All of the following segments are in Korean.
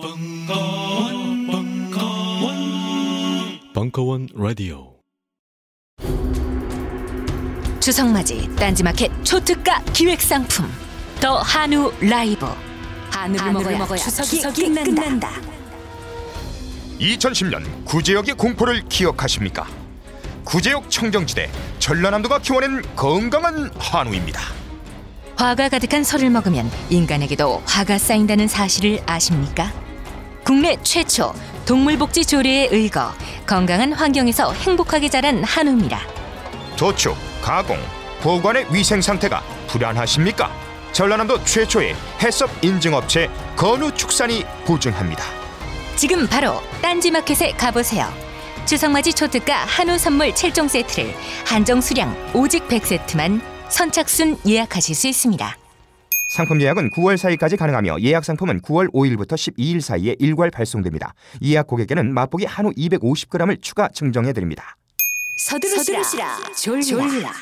벙커원, 벙커원, 벙커원 라디오. 주성맞이 딴지마켓 초특가 기획상품 더 한우 라이브 한우를, 먹어야, 추석이, 끝난다. 2010년 구제역의 공포를 기억하십니까? 구제역 청정지대 전라남도가 키워낸 건강한 한우입니다. 화가 가득한 설을 먹으면 인간에게도 화가 쌓인다는 사실을 아십니까? 국내 최초 동물복지 조례에 의거 건강한 환경에서 행복하게 자란 한우입니다. 도축, 가공, 보관의 위생 상태가 불안하십니까? 전라남도 최초의 해썹 인증업체 건우축산이 보증합니다. 지금 바로 딴지마켓에 가보세요. 추석맞이 초특가 한우 선물 7종 세트를 한정 수량 오직 100세트만 선착순 예약하실 수 있습니다. 상품 예약은 9월 4일까지 가능하며 예약 상품은 9월 5일부터 12일 사이에 일괄 발송됩니다. 예약 고객에게는 맛보기 한우 250g을 추가 증정해 드립니다. 서두르시라, 졸리라.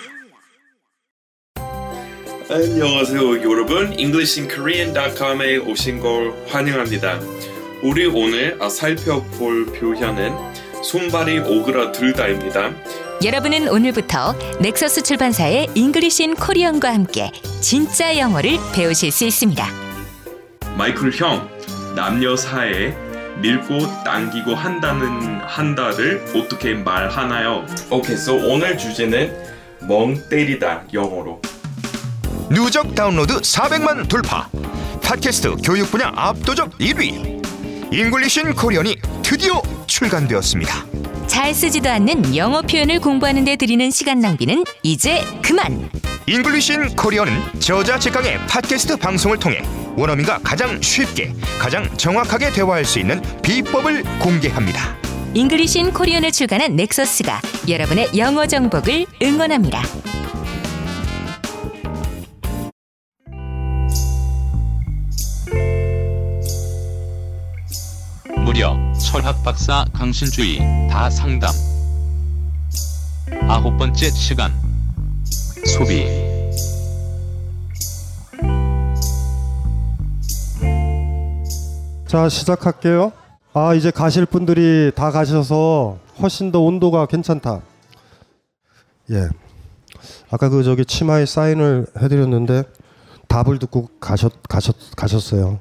안녕하세요 여러분 EnglishinKorean.com에 오신 걸 환영합니다 우리 오늘 아, 살펴볼 표현은 손발이 오그라들다입니다 여러분은 오늘부터 넥서스 출판사의 English in Korean과 함께 진짜 영어를 배우실 수 있습니다. 마이클 형 남녀 사이에 밀고 당기고 한다는 한다를 어떻게 말하나요? Okay, so 오늘 주제는 멍 때리다 영어로 누적 다운로드 400만 돌파 팟캐스트 교육 분야 압도적 1위 English in Korean이 드디어 출간되었습니다 잘 쓰지도 않는 영어 표현을 공부하는 데 들이는 시간 낭비는 이제 그만. 잉글리신 코리언은 저자 직강의 팟캐스트 방송을 통해 원어민과 가장 쉽게 가장 정확하게 대화할 수 있는 비법을 공개합니다 잉글리신 코리언을 출간한 넥서스가 여러분의 영어 정복을 응원합니다. 무려 철학 박사 강신주의 다 상담 아홉 번째 시간 소비 자 시작할게요. 아 이제 가실 분들이 다 가셔서 훨씬 더 온도가 괜찮다. 예. 아까 그 저기 치마에 사인을 해드렸는데 답을 듣고 가셨 가셨 가셨어요.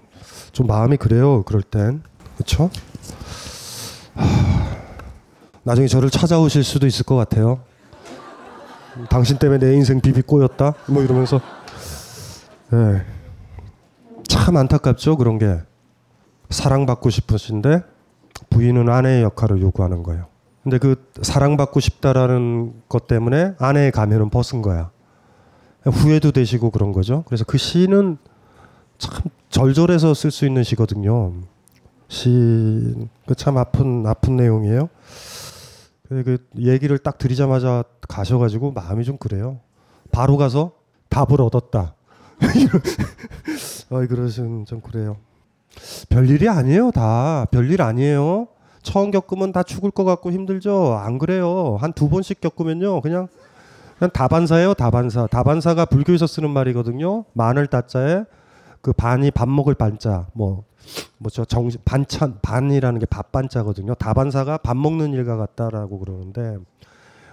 좀 마음이 그래요. 그럴 땐 그렇죠? 나중에 저를 찾아오실 수도 있을 것 같아요. 당신 때문에 내 인생 비비 꼬였다. 뭐 이러면서 예. 참 안타깝죠 그런 게. 사랑받고 싶으신데 부인은 아내의 역할을 요구하는 거예요. 근데 그 사랑받고 싶다라는 것 때문에 아내의 가면은 벗은 거야. 후회도 되시고 그런 거죠. 그래서 그 시는 참 절절해서 쓸 수 있는 시거든요. 시참 아픈 아픈 내용이에요. 그, 그 얘기를 딱 드리자마자 가셔가지고 마음이 좀 그래요. 바로 가서 답을 얻었다. 어이 그러시면 좀 그래요. 별일이 아니에요, 다. 별일 아니에요. 처음 겪으면 다 죽을 것 같고 힘들죠. 안 그래요. 한 두 번씩 겪으면요. 그냥 그냥 다반사예요, 다반사. 다반사가 불교에서 쓰는 말이거든요. 마늘 따자에 그 반이 밥 먹을 반자. 뭐 뭐죠? 정신 반찬 반이라는 게 밥 반자거든요. 다반사가 밥 먹는 일과 같다라고 그러는데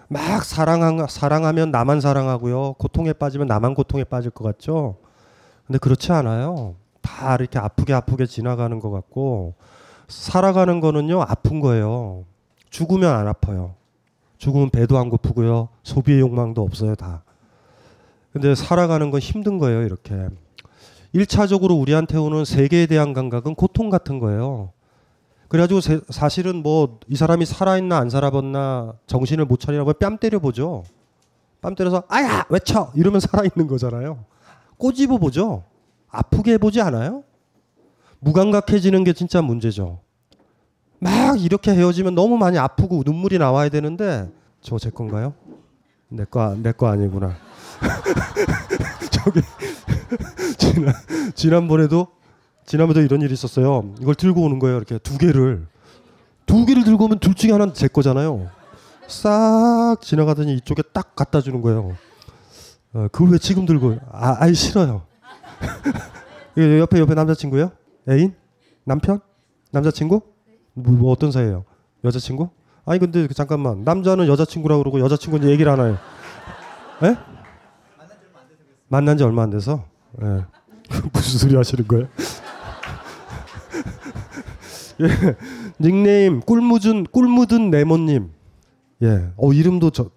막 사랑하, 사랑하면 나만 사랑하고요. 고통에 빠지면 나만 고통에 빠질 것 같죠. 근데 그렇지 않아요. 다 이렇게 아프게 아프게 지나가는 것 같고 살아가는 거는요 아픈 거예요. 죽으면 안 아파요. 죽으면 배도 안 고프고요. 소비의 욕망도 없어요 다. 근데 살아가는 건 힘든 거예요 이렇게. 1차적으로 우리한테 오는 세계에 대한 감각은 고통 같은 거예요. 그래가지고 세, 사실은 뭐 이 사람이 살아있나 안 살아봤나 정신을 못 차리라고 뺨 때려보죠. 뺨 때려서 아야 외쳐 이러면 살아있는 거잖아요. 꼬집어 보죠. 아프게 해보지 않아요? 무감각해지는 게 진짜 문제죠. 막 이렇게 헤어지면 너무 많이 아프고 눈물이 나와야 되는데 저 제 건가요? 내거내거 아니구나. 저기 지난 지난번에도 지난번에도 이런 일이 있었어요. 이걸 들고 오는 거예요. 이렇게 두 개를 두 개를 들고 오면 둘 중에 하나는 제 거잖아요. 싹 지나가더니 이쪽에 딱 갖다 주는 거예요. 어, 그걸 왜 지금 들고? 아, 아이 싫어요. 옆에 옆에 남자친구요? 애인? 남편? 남자친구? 뭐, 뭐 어떤 사이예요? 여자친구? 아니 근데 그 잠깐만 남자는 여자친구라고 그러고 여자친구는 얘기를 안 해요. 예? 만난 지 얼마 안 돼서. 예. 무슨 소리 하시는 거예요? 예. 닉네임 꿀묻은 꿀묻은 네모님. 예. 어 이름도 저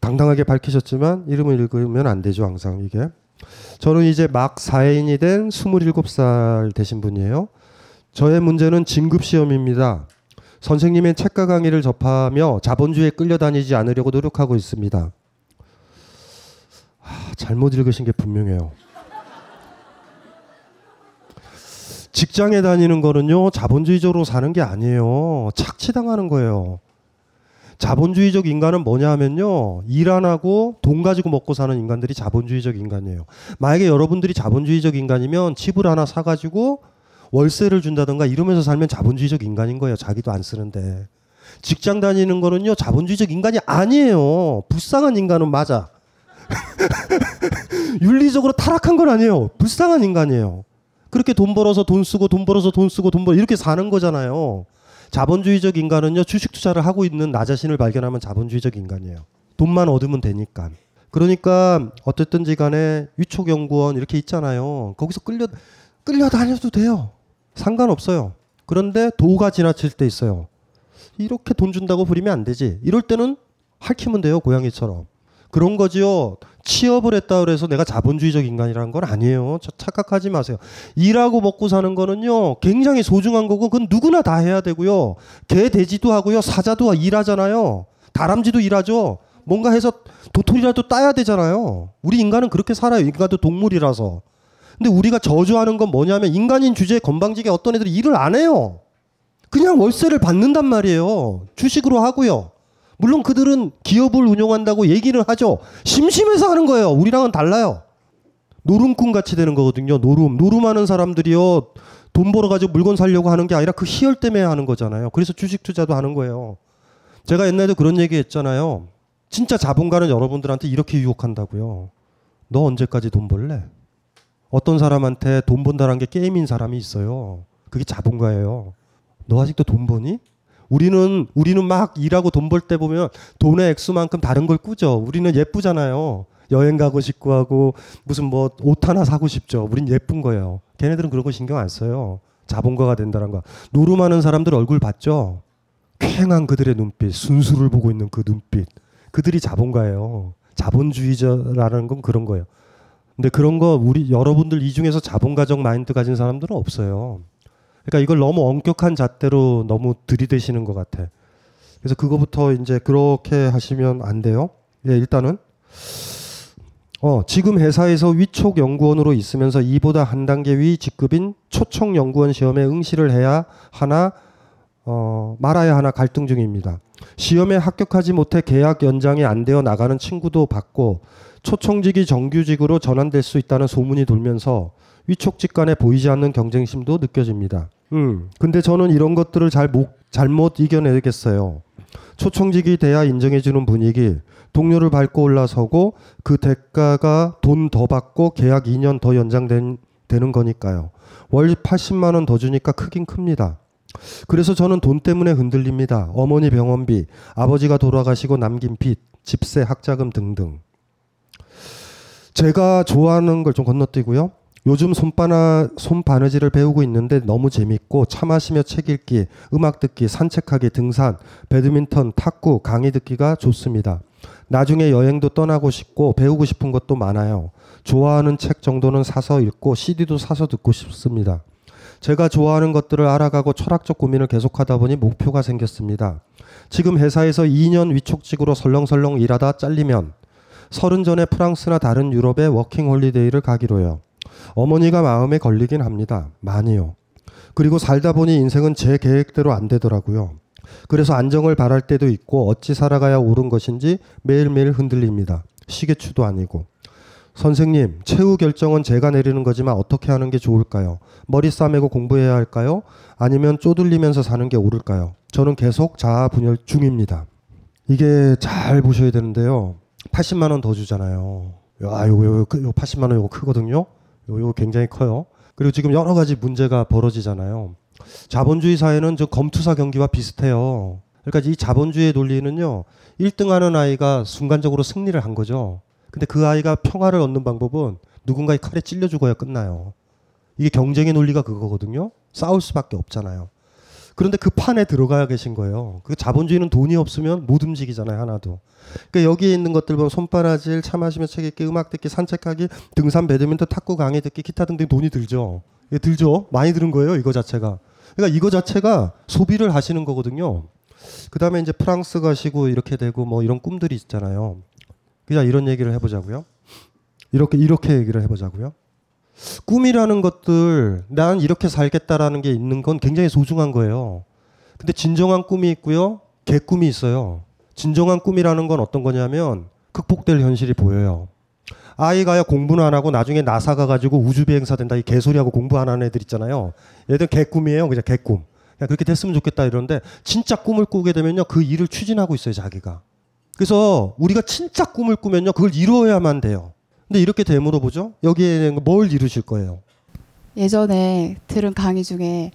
당당하게 밝히셨지만 이름을 읽으면 안 되죠 항상 이게. 저는 이제 막 사회인이 된 27살 되신 분이에요. 저의 문제는 진급 시험입니다. 선생님의 책과 강의를 접하며 자본주의에 끌려다니지 않으려고 노력하고 있습니다. 아, 잘못 읽으신 게 분명해요. 직장에 다니는 거는요, 자본주의적으로 사는 게 아니에요. 착취당하는 거예요. 자본주의적 인간은 뭐냐 하면요. 일 안 하고 돈 가지고 먹고 사는 인간들이 자본주의적 인간이에요. 만약에 여러분들이 자본주의적 인간이면 집을 하나 사가지고 월세를 준다든가 이러면서 살면 자본주의적 인간인 거예요. 자기도 안 쓰는데. 직장 다니는 거는요. 자본주의적 인간이 아니에요. 불쌍한 인간은 맞아. 윤리적으로 타락한 건 아니에요. 불쌍한 인간이에요. 그렇게 돈 벌어서 돈 쓰고 돈 벌어서 돈 쓰고 돈 벌어 이렇게 사는 거잖아요. 자본주의적 인간은요 주식 투자를 하고 있는 나 자신을 발견하면 자본주의적 인간이에요. 돈만 얻으면 되니까. 그러니까 어쨌든지 간에 위촉연구원 이렇게 있잖아요. 거기서 끌려 끌려다녀도 돼요. 상관없어요. 그런데 도가 지나칠 때 있어요. 이렇게 돈 준다고 부리면 안 되지. 이럴 때는 할퀴면 돼요. 고양이처럼. 그런 거지요. 취업을 했다 그래서 내가 자본주의적 인간이라는 건 아니에요. 착각하지 마세요. 일하고 먹고 사는 거는요. 굉장히 소중한 거고 그건 누구나 다 해야 되고요. 개 돼지도 하고요. 사자도 일하잖아요. 다람쥐도 일하죠. 뭔가 해서 도토리라도 따야 되잖아요. 우리 인간은 그렇게 살아요. 인간도 동물이라서. 근데 우리가 저주하는 건 뭐냐면 인간인 주제에 건방지게 어떤 애들이 일을 안 해요. 그냥 월세를 받는단 말이에요. 주식으로 하고요. 물론 그들은 기업을 운영한다고 얘기를 하죠. 심심해서 하는 거예요. 우리랑은 달라요. 노름꾼 같이 되는 거거든요. 노름. 노름하는 사람들이요. 돈 벌어가지고 물건 살려고 하는 게 아니라 그 희열 때문에 하는 거잖아요. 그래서 주식 투자도 하는 거예요. 제가 옛날에도 그런 얘기 했잖아요. 진짜 자본가는 여러분들한테 이렇게 유혹한다고요. 너 언제까지 돈 벌래? 어떤 사람한테 돈 번다는 게 게임인 사람이 있어요. 그게 자본가예요. 너 아직도 돈 버니? 우리는 우리는 막 일하고 돈 벌 때 보면 돈의 액수만큼 다른 걸 꾸죠. 우리는 예쁘잖아요. 여행 가고 싶고 하고 무슨 뭐 옷 하나 사고 싶죠. 우린 예쁜 거예요. 걔네들은 그런 거 신경 안 써요. 자본가가 된다는 거. 노름하는 사람들 얼굴 봤죠? 쾌한 그들의 눈빛, 순수를 보고 있는 그 눈빛. 그들이 자본가예요. 자본주의자라는 건 그런 거예요. 근데 그런 거 우리 여러분들 이 중에서 자본가적 마인드 가진 사람들은 없어요. 그러니까 이걸 너무 엄격한 잣대로 너무 들이대시는 것 같아. 그래서 그거부터 이제 그렇게 하시면 안 돼요. 예, 일단은 어, 지금 회사에서 위촉 연구원으로 있으면서 이보다 한 단계 위 직급인 초청 연구원 시험에 응시를 해야 하나 어, 말아야 하나 갈등 중입니다. 시험에 합격하지 못해 계약 연장이 안 되어 나가는 친구도 받고 초청직이 정규직으로 전환될 수 있다는 소문이 돌면서 위촉직 간에 보이지 않는 경쟁심도 느껴집니다. 음. 근데 저는 이런 것들을 잘 못, 잘못 이겨내겠어요. 초청직이 돼야 인정해주는 분위기, 동료를 밟고 올라서고 그 대가가 돈 더 받고 계약 2년 더 연장되는 거니까요. 월 80만 원 더 주니까 크긴 큽니다. 그래서 저는 돈 때문에 흔들립니다. 어머니 병원비, 아버지가 돌아가시고 남긴 빚, 집세, 학자금 등등. 제가 좋아하는 걸 좀 건너뛰고요. 요즘 손바나, 손바느질을 배우고 있는데 너무 재밌고 차 마시며 책 읽기, 음악 듣기, 산책하기, 등산, 배드민턴, 탁구, 강의 듣기가 좋습니다. 나중에 여행도 떠나고 싶고 배우고 싶은 것도 많아요. 좋아하는 책 정도는 사서 읽고 CD도 사서 듣고 싶습니다. 제가 좋아하는 것들을 알아가고 철학적 고민을 계속하다 보니 목표가 생겼습니다. 지금 회사에서 2년 위촉직으로 설렁설렁 일하다 잘리면 서른 전에 프랑스나 다른 유럽에 워킹 홀리데이를 가기로요. 어머니가 마음에 걸리긴 합니다. 많이요. 그리고 살다 보니 인생은 제 계획대로 안 되더라고요. 그래서 안정을 바랄 때도 있고 어찌 살아가야 옳은 것인지 매일매일 흔들립니다. 시계추도 아니고. 선생님, 최후 결정은 제가 내리는 거지만 어떻게 하는 게 좋을까요? 머리 싸매고 공부해야 할까요? 아니면 쪼들리면서 사는 게 옳을까요? 저는 계속 자아 분열 중입니다. 이게 잘 보셔야 되는데요. 80만 원 더 주잖아요. 아, 요거, 요거, 요 80만 원 요거 크거든요. 요, 요 굉장히 커요. 그리고 지금 여러 가지 문제가 벌어지잖아요. 자본주의 사회는 저 검투사 경기와 비슷해요. 그러니까 이 자본주의의 논리는요. 1등 하는 아이가 순간적으로 승리를 한 거죠. 근데 그 아이가 평화를 얻는 방법은 누군가의 칼에 찔려 죽어야 끝나요. 이게 경쟁의 논리가 그거거든요. 싸울 수밖에 없잖아요. 그런데 그 판에 들어가야 계신 거예요. 그 자본주의는 돈이 없으면 못 움직이잖아요, 하나도. 그러니까 여기에 있는 것들 보면 손바라질, 차 마시며 책 읽기, 음악 듣기, 산책하기, 등산, 배드민턴, 탁구, 강의 듣기, 기타 등등 돈이 들죠. 예, 들죠. 많이 드는 거예요, 이거 자체가. 그러니까 이거 자체가 소비를 하시는 거거든요. 그 다음에 이제 프랑스 가시고 이렇게 되고 뭐 이런 꿈들이 있잖아요. 그냥 이런 얘기를 해보자고요. 이렇게 이렇게 얘기를 해보자고요. 꿈이라는 것들 난 이렇게 살겠다라는 게 있는 건 굉장히 소중한 거예요. 근데 진정한 꿈이 있고요. 개꿈이 있어요. 진정한 꿈이라는 건 어떤 거냐면 극복될 현실이 보여요. 아이가요 공부는 안 하고 나중에 나사 가가지고 우주 비행사 된다 이 개소리하고 공부 안 하는 애들 있잖아요. 얘들 개꿈이에요. 그냥 개꿈. 그냥 그렇게 됐으면 좋겠다 이러는데 진짜 꿈을 꾸게 되면요 그 일을 추진하고 있어요 자기가. 그래서 우리가 진짜 꿈을 꾸면요 그걸 이루어야만 돼요. 근데 이렇게 되물어 보죠. 여기에 뭘 이루실 거예요? 예전에 들은 강의 중에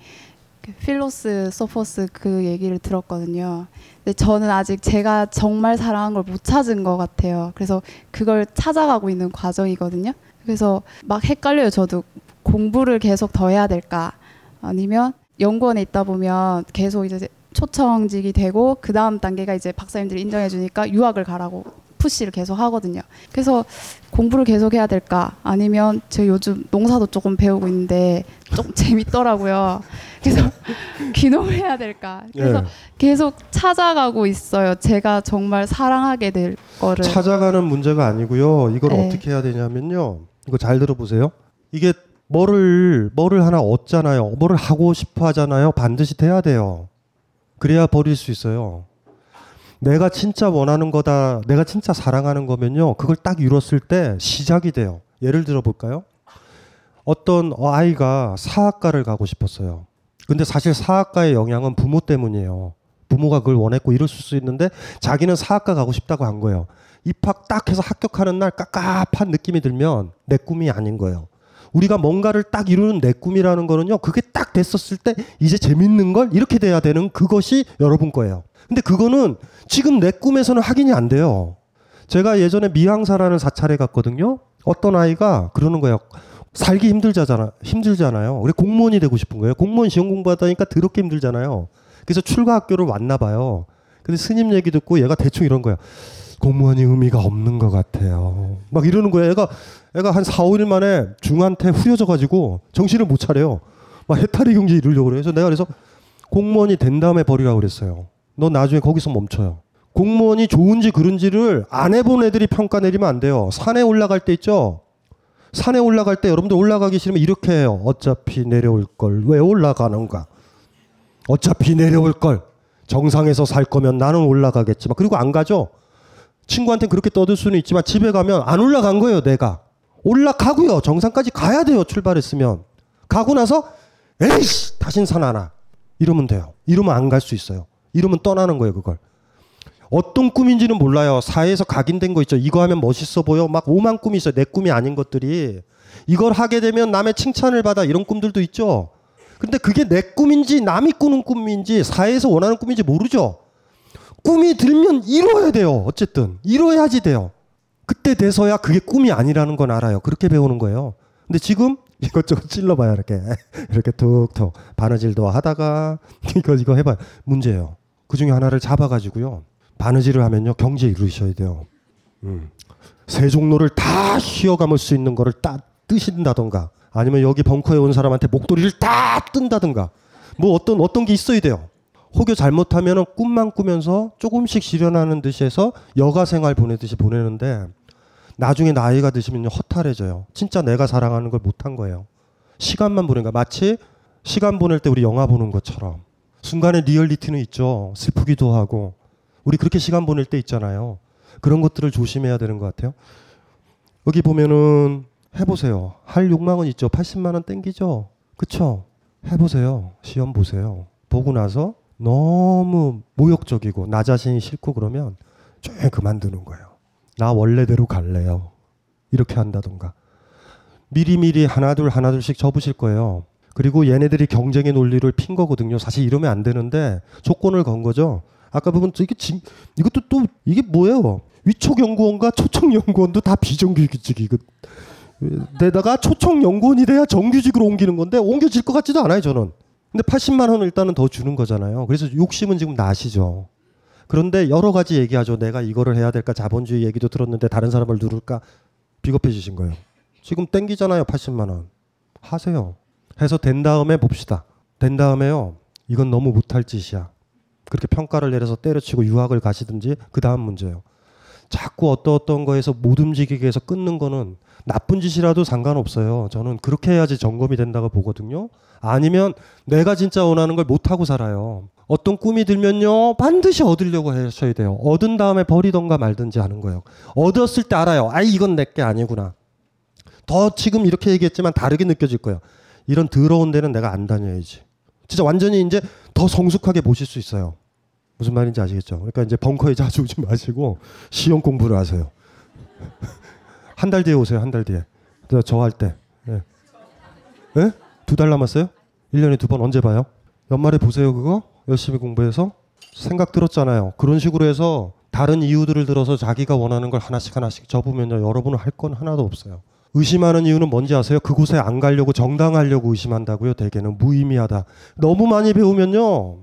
그 필로스 소포스 그 얘기를 들었거든요. 근데 저는 아직 제가 정말 사랑한 걸 못 찾은 것 같아요. 그래서 그걸 찾아가고 있는 과정이거든요. 그래서 막 헷갈려요. 저도 공부를 계속 더 해야 될까? 아니면 연구원에 있다 보면 계속 이제 초청직이 되고 그 다음 단계가 이제 박사님들이 인정해 주니까 유학을 가라고 푸시를 계속 하거든요. 그래서 공부를 계속 해야 될까? 아니면 제가 요즘 농사도 조금 배우고 있는데 좀 재밌더라고요. 그래서 귀농을 해야 될까? 그래서 예. 계속 찾아가고 있어요. 제가 정말 사랑하게 될 거를. 찾아가는 문제가 아니고요. 이걸 네. 어떻게 해야 되냐면요. 이거 잘 들어보세요. 이게 뭐를 뭐를 하나 얻잖아요. 뭐를 하고 싶어 하잖아요. 반드시 돼야 돼요. 그래야 버릴 수 있어요. 내가 진짜 원하는 거다. 내가 진짜 사랑하는 거면요. 그걸 딱 이뤘을 때 시작이 돼요. 예를 들어 볼까요? 어떤 아이가 사학과를 가고 싶었어요. 근데 사실 사학과의 영향은 부모 때문이에요. 부모가 그걸 원했고 이럴 수 있는데 자기는 사학과 가고 싶다고 한 거예요. 입학 딱 해서 합격하는 날 깝깝한 느낌이 들면 내 꿈이 아닌 거예요. 우리가 뭔가를 딱 이루는 내 꿈이라는 거는요. 그게 딱 됐었을 때 이제 재밌는 걸 이렇게 돼야 되는 그것이 여러분 거예요. 근데 그거는 지금 내 꿈에서는 확인이 안 돼요. 제가 예전에 미항사라는 사찰에 갔거든요. 어떤 아이가 그러는 거예요. 살기 힘들잖아, 힘들잖아요. 우리 공무원이 되고 싶은 거예요. 공무원 시험 공부하다니까 더럽게 힘들잖아요. 그래서 출가 학교를 왔나 봐요. 근데 스님 얘기 듣고 얘가 대충 이런 거야. 공무원이 의미가 없는 것 같아요. 막 이러는 거예요. 애가 애가 한 4, 5일 만에 중한테 후려져 가지고 정신을 못 차려요. 막 해탈의 경제 이루려고 그래요. 그래서 내가 그래서 공무원이 된 다음에 버리라고 그랬어요. 너 나중에 거기서 멈춰요. 공무원이 좋은지 그른지를 안 해본 애들이 평가 내리면 안 돼요. 산에 올라갈 때 있죠. 산에 올라갈 때 여러분들 올라가기 싫으면 이렇게 해요. 어차피 내려올 걸 왜 올라가는가? 어차피 내려올 걸 정상에서 살 거면 나는 올라가겠지만 그리고 안 가죠. 친구한테 그렇게 떠들 수는 있지만 집에 가면 안 올라간 거예요, 내가. 올라가고요. 정상까지 가야 돼요, 출발했으면. 가고 나서 에이씨, 다신 산 하나. 이러면 돼요. 이러면 안 갈 수 있어요. 이러면 떠나는 거예요, 그걸. 어떤 꿈인지는 몰라요. 사회에서 각인된 거 있죠. 이거 하면 멋있어 보여. 막 오만 꿈이 있어요. 내 꿈이 아닌 것들이. 이걸 하게 되면 남의 칭찬을 받아. 이런 꿈들도 있죠. 근데 그게 내 꿈인지 남이 꾸는 꿈인지 사회에서 원하는 꿈인지 모르죠. 꿈이 들면 이뤄야 돼요. 어쨌든 이뤄야지 돼요. 그때 돼서야 그게 꿈이 아니라는 건 알아요. 그렇게 배우는 거예요. 근데 지금 이것저것 찔러봐요. 이렇게 이렇게 툭툭 바느질도 하다가 이거 이거 해봐요. 문제예요. 그 중에 하나를 잡아가지고요. 바느질을 하면요 경제 이루셔야 돼요. 음. 세 종로를 다 휘어감을 수 있는 거를 딱 뜨신다던가 아니면 여기 벙커에 온 사람한테 목도리를 다 뜬다든가 뭐 어떤 어떤 게 있어야 돼요. 혹여 잘못하면 꿈만 꾸면서 조금씩 실현하는 듯이 해서 여가 생활 보내듯이 보내는데 나중에 나이가 드시면 허탈해져요. 진짜 내가 사랑하는 걸 못한 거예요. 시간만 보낸 거야. 마치 시간 보낼 때 우리 영화 보는 것처럼 순간에 리얼리티는 있죠. 슬프기도 하고 우리 그렇게 시간 보낼 때 있잖아요. 그런 것들을 조심해야 되는 것 같아요. 여기 보면은 해보세요. 할 욕망은 있죠. 80만 원 땡기죠. 그쵸? 해보세요. 시험 보세요. 보고 나서 너무 모욕적이고 나 자신이 싫고 그러면 조용히 그만두는 거예요. 나 원래대로 갈래요. 이렇게 한다던가. 미리미리 하나둘 하나둘씩 접으실 거예요. 그리고 얘네들이 경쟁의 논리를 핀 거거든요. 사실 이러면 안 되는데 조건을 건 거죠. 아까 보면 이게 지, 이것도 또 이게 뭐예요? 위촉 연구원과 초청 연구원도 다 비정규직이 그 내다가 초청 연구원이 돼야 정규직으로 옮기는 건데 옮겨질 것 같지도 않아요 저는. 근데 80만 원을 일단은 더 주는 거잖아요. 그래서 욕심은 지금 나시죠. 그런데 여러 가지 얘기하죠. 내가 이거를 해야 될까 자본주의 얘기도 들었는데 다른 사람을 누를까 비겁해지신 거예요. 지금 땡기잖아요. 80만 원. 하세요. 해서 된 다음에 봅시다. 된 다음에요. 이건 너무 못할 짓이야. 그렇게 평가를 내려서 때려치고 유학을 가시든지 그 다음 문제예요. 자꾸 어떤 어떤 거에서 못 움직이게 해서 끊는 거는 나쁜 짓이라도 상관없어요. 저는 그렇게 해야지 점검이 된다고 보거든요. 아니면 내가 진짜 원하는 걸 못하고 살아요. 어떤 꿈이 들면요. 반드시 얻으려고 하셔야 돼요. 얻은 다음에 버리던가 말든지 하는 거예요. 얻었을 때 알아요. 아, 이건 내게 아니구나. 더 지금 이렇게 얘기했지만 다르게 느껴질 거예요. 이런 더러운 데는 내가 안 다녀야지. 진짜 완전히 이제 더 성숙하게 보실 수 있어요. 무슨 말인지 아시겠죠? 그러니까 이제 벙커에 자주 오지 마시고 시험 공부를 하세요. 한 달 뒤에 오세요. 한 달 뒤에. 저 할 때. 예. 예? 두 달 남았어요? 1년에 두 번 언제 봐요? 연말에 보세요, 그거? 열심히 공부해서? 생각 들었잖아요. 그런 식으로 해서 다른 이유들을 들어서 자기가 원하는 걸 하나씩 하나씩 접으면요. 여러분은 할 건 하나도 없어요. 의심하는 이유는 뭔지 아세요? 그곳에 안 가려고 정당하려고 의심한다고요. 대개는 무의미하다. 너무 많이 배우면요.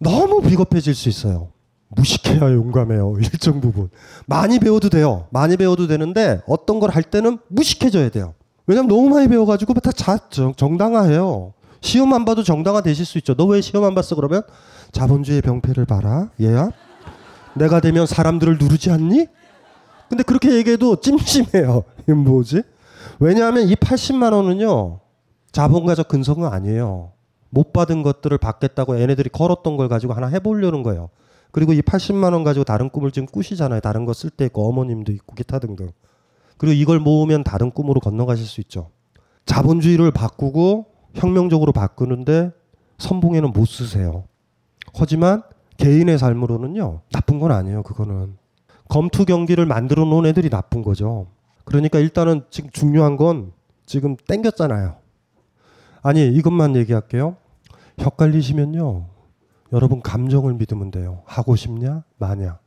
너무 비겁해질 수 있어요. 무식해야 용감해요. 일정 부분. 많이 배워도 돼요. 많이 배워도 되는데 어떤 걸 할 때는 무식해져야 돼요. 왜냐면 너무 많이 배워가지고 다 자, 정당화해요. 시험 안 봐도 정당화 되실 수 있죠. 너 왜 시험 안 봤어? 그러면 자본주의 병폐를 봐라. 얘야. 내가 되면 사람들을 누르지 않니? 근데 그렇게 얘기해도 찜찜해요. 이건 뭐지? 왜냐하면 이 80만 원은요. 자본가적 근성은 아니에요. 못 받은 것들을 받겠다고 얘네들이 걸었던 걸 가지고 하나 해보려는 거예요. 그리고 이 80만 원 가지고 다른 꿈을 지금 꾸시잖아요. 다른 거 쓸 때 있고 어머님도 있고 기타 등등. 그리고 이걸 모으면 다른 꿈으로 건너가실 수 있죠. 자본주의를 바꾸고 혁명적으로 바꾸는데 선봉에는 못 쓰세요. 하지만 개인의 삶으로는요. 나쁜 건 아니에요. 그거는. 검투 경기를 만들어 놓은 애들이 나쁜 거죠. 그러니까 일단은 지금 중요한 건 지금 땡겼잖아요. 아니 이것만 얘기할게요. 헷갈리시면요. 여러분 감정을 믿으면 돼요. 하고 싶냐? 마냐?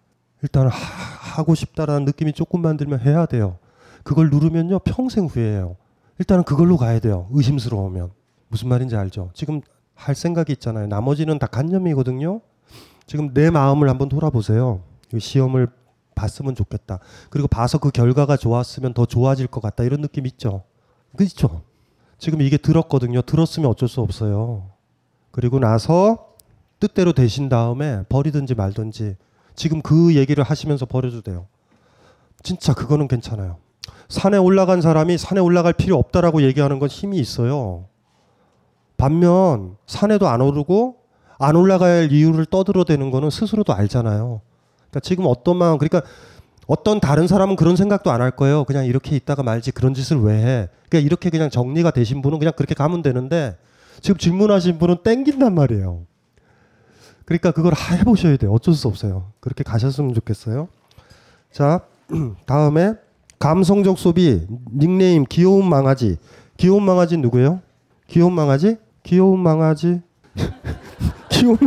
일단 하, 고 싶다라는 느낌이 조금만 들면 해야 돼요. 그걸 누르면요 평생 후회해요. 일단은 그걸로 가야 돼요. 의심스러우면 무슨 말인지 알죠? 지금 할 생각이 있잖아요. 나머지는 다 간념이거든요. 지금 내 마음을 한번 돌아보세요. 시험을 봤으면 좋겠다. 그리고 봐서 그 결과가 좋았으면 더 좋아질 것 같다. 이런 느낌 있죠. 그렇죠? 지금 이게 들었거든요. 들었으면 어쩔 수 없어요. 그리고 나서 뜻대로 되신 다음에 버리든지 말든지 지금 그 얘기를 하시면서 버려도 돼요. 진짜 그거는 괜찮아요. 산에 올라간 사람이 산에 올라갈 필요 없다라고 얘기하는 건 힘이 있어요. 반면 산에도 안 오르고 안 올라갈 이유를 떠들어대는 거는 스스로도 알잖아요. 그러니까 지금 어떤 마음 그러니까 어떤 다른 사람은 그런 생각도 안 할 거예요. 그냥 이렇게 있다가 말지 그런 짓을 왜 해? 그러니까 이렇게 그냥 정리가 되신 분은 그냥 그렇게 가면 되는데 지금 질문하신 분은 땡긴단 말이에요. 그러니까 그걸 해보셔야 돼요. 어쩔 수 없어요. 그렇게 가셨으면 좋겠어요. 자, 다음에 감성적 소비 닉네임 귀여운 망아지. 귀여운 망아지 누구예요? 귀여운 망아지? 귀여운 망아지. 귀여운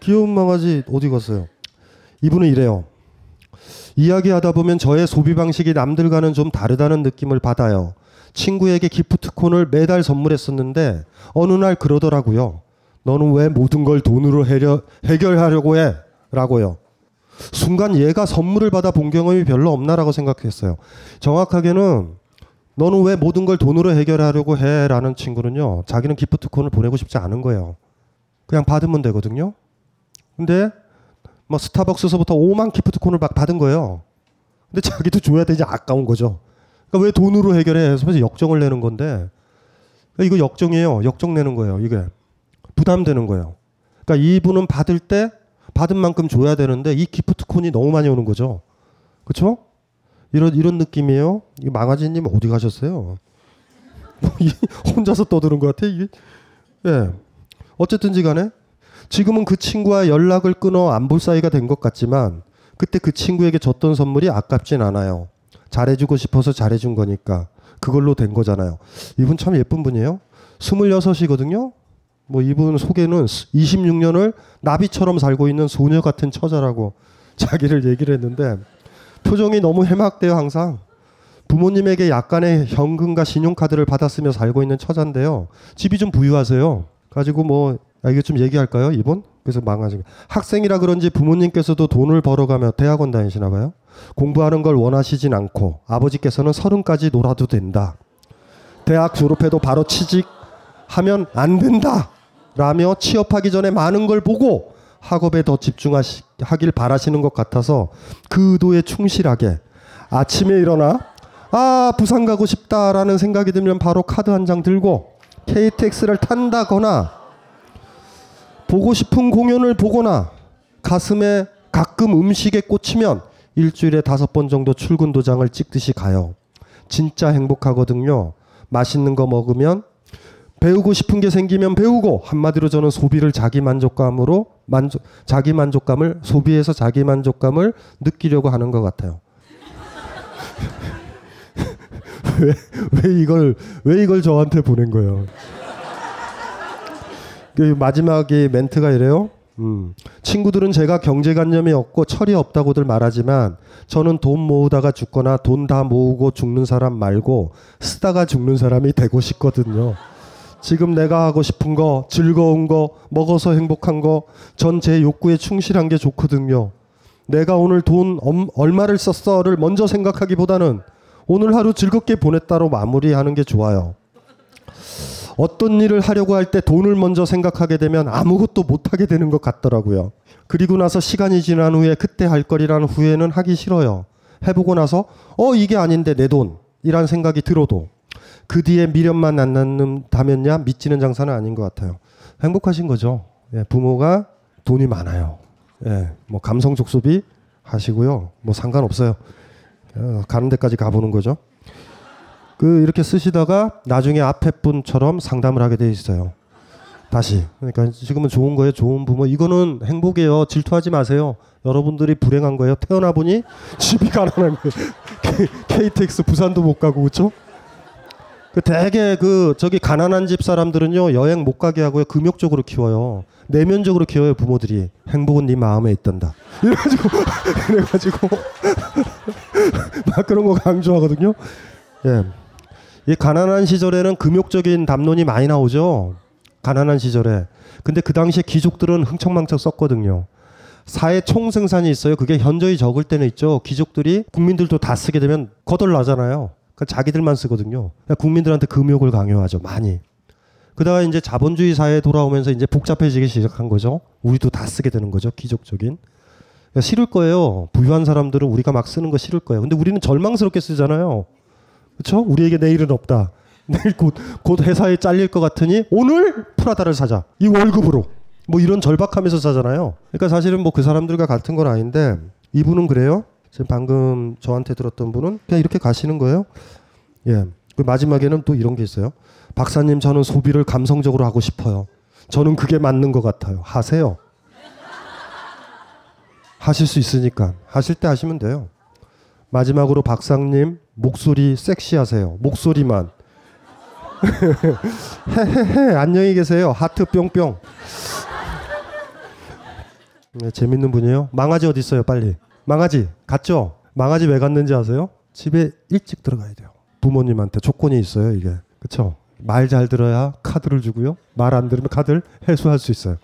귀여운 망아지 어디 갔어요? 이분은 이래요. 이야기하다 보면 저의 소비 방식이 남들과는 좀 다르다는 느낌을 받아요. 친구에게 기프트콘을 매달 선물했었는데 어느 날 그러더라고요. 너는 왜 모든 걸 돈으로 해결, 해결하려고 해? 라고요. 순간 얘가 선물을 받아 본 경험이 별로 없나라고 생각했어요. 정확하게는 너는 왜 모든 걸 돈으로 해결하려고 해? 라는 친구는요. 자기는 기프트콘을 보내고 싶지 않은 거예요. 그냥 받으면 되거든요. 근데 뭐 스타벅스에서부터 5만 기프트콘을 막 받은 거예요. 근데 자기도 줘야 되지 아까운 거죠. 그러니까 왜 돈으로 해결해? 해서 역정을 내는 건데 이거 역정이에요. 역정 내는 거예요. 이게 부담되는 거예요. 그러니까 이분은 받을 때 받은 만큼 줘야 되는데 이 기프트콘이 너무 많이 오는 거죠. 그렇죠? 이런 이런 느낌이에요. 이 망아지님 어디 가셨어요? 혼자서 떠드는 것 같아 이게. 예. 어쨌든지간에 지금은 그 친구와 연락을 끊어 안 볼 사이가 된 것 같지만 그때 그 친구에게 줬던 선물이 아깝진 않아요. 잘해주고 싶어서 잘해준 거니까. 그걸로 된 거잖아요. 이분 참 예쁜 분이에요. 26이거든요. 뭐 이분 소개는 26년을 나비처럼 살고 있는 소녀 같은 처자라고 자기를 얘기를 했는데 표정이 너무 해막돼요 항상. 부모님에게 약간의 현금과 신용카드를 받았으며 살고 있는 처자인데요. 집이 좀 부유하세요. 가지고 뭐 아, 이게 좀 얘기할까요 이분? 그래서 망하지. 학생이라 그런지 부모님께서도 돈을 벌어가며 대학원 다니시나 봐요. 공부하는 걸 원하시진 않고 아버지께서는 서른까지 놀아도 된다. 대학 졸업해도 바로 취직하면 안 된다. 라며 취업하기 전에 많은 걸 보고 학업에 더 집중하길 바라시는 것 같아서 그 의도에 충실하게 아침에 일어나 아 부산 가고 싶다라는 생각이 들면 바로 카드 한 장 들고 KTX를 탄다거나 보고 싶은 공연을 보거나 가슴에 가끔 음식에 꽂히면 일주일에 다섯 번 정도 출근 도장을 찍듯이 가요. 진짜 행복하거든요. 맛있는 거 먹으면 배우고 싶은 게 생기면 배우고 한마디로 저는 소비를 자기 만족감으로 만족 자기 만족감을 소비해서 자기 만족감을 느끼려고 하는 것 같아요. 왜, 왜 이걸 왜 이걸 저한테 보낸 거예요? 그 마지막에 멘트가 이래요. 음, 친구들은 제가 경제관념이 없고 철이 없다고들 말하지만 저는 돈 모으다가 죽거나 돈 다 모으고 죽는 사람 말고 쓰다가 죽는 사람이 되고 싶거든요. 지금 내가 하고 싶은 거, 즐거운 거, 먹어서 행복한 거, 전 제 욕구에 충실한 게 좋거든요. 내가 오늘 돈 얼마를 썼어를 먼저 생각하기보다는 오늘 하루 즐겁게 보냈다로 마무리하는 게 좋아요. 어떤 일을 하려고 할 때 돈을 먼저 생각하게 되면 아무것도 못하게 되는 것 같더라고요. 그리고 나서 시간이 지난 후에 그때 할 거리라는 후회는 하기 싫어요. 해보고 나서 어 이게 아닌데 내 돈이란 생각이 들어도 그 뒤에 미련만 안 남는다면야 미치는 장사는 아닌 것 같아요. 행복하신 거죠. 예, 부모가 돈이 많아요. 예, 뭐 감성 족소비 하시고요. 뭐 상관없어요. 어, 가는 데까지 가보는 거죠. 그 이렇게 쓰시다가 나중에 앞에 분처럼 상담을 하게 돼 있어요. 다시. 그러니까 지금은 좋은 거예요. 좋은 부모. 이거는 행복이에요. 질투하지 마세요. 여러분들이 불행한 거예요. 태어나 보니 집이 가난한 거예요. KTX 부산도 못 가고 그렇죠? 그 되게 그 저기 가난한 집 사람들은요 여행 못 가게 하고요 금욕적으로 키워요. 내면적으로 키워요 부모들이. 행복은 네 마음에 있단다. 이래가지고 그래가지고. 막 그런 거 강조하거든요. 예. 이 가난한 시절에는 금욕적인 담론이 많이 나오죠. 가난한 시절에. 근데 그 당시에 귀족들은 흥청망청 썼거든요. 사회 총생산이 있어요. 그게 현저히 적을 때는 있죠. 귀족들이 국민들도 다 쓰게 되면 거덜나잖아요 그러니까 자기들만 쓰거든요. 그러니까 국민들한테 금욕을 강요하죠. 많이. 그다가 이제 자본주의 사회에 돌아오면서 이제 복잡해지기 시작한 거죠. 우리도 다 쓰게 되는 거죠. 기족적인. 그러니까 싫을 거예요. 부유한 사람들은 우리가 막 쓰는 거 싫을 거예요. 근데 우리는 절망스럽게 쓰잖아요. 그렇죠? 우리에게 내일은 없다. 내일 곧, 곧 회사에 잘릴 것 같으니 오늘 프라다를 사자. 이 월급으로. 뭐 이런 절박하면서 사잖아요. 그러니까 사실은 뭐 그 사람들과 같은 건 아닌데 이분은 그래요. 지금 방금 저한테 들었던 분은 그냥 이렇게 가시는 거예요. 예. 그 마지막에는 또 이런 게 있어요. 박사님, 저는 소비를 감성적으로 하고 싶어요. 저는 그게 맞는 것 같아요. 하세요. 하실 수 있으니까 하실 때 하시면 돼요. 마지막으로 박사님 목소리 섹시하세요. 목소리만. 헤헤헤 안녕히 계세요. 하트 뿅뿅. 네, 재밌는 분이에요. 망아지 어디 있어요? 빨리. 망아지 갔죠? 망아지 왜 갔는지 아세요? 집에 일찍 들어가야 돼요. 부모님한테 조건이 있어요, 이게. 그쵸? 말 잘 들어야 카드를 주고요. 말 안 들으면 카드를 회수할 수 있어요.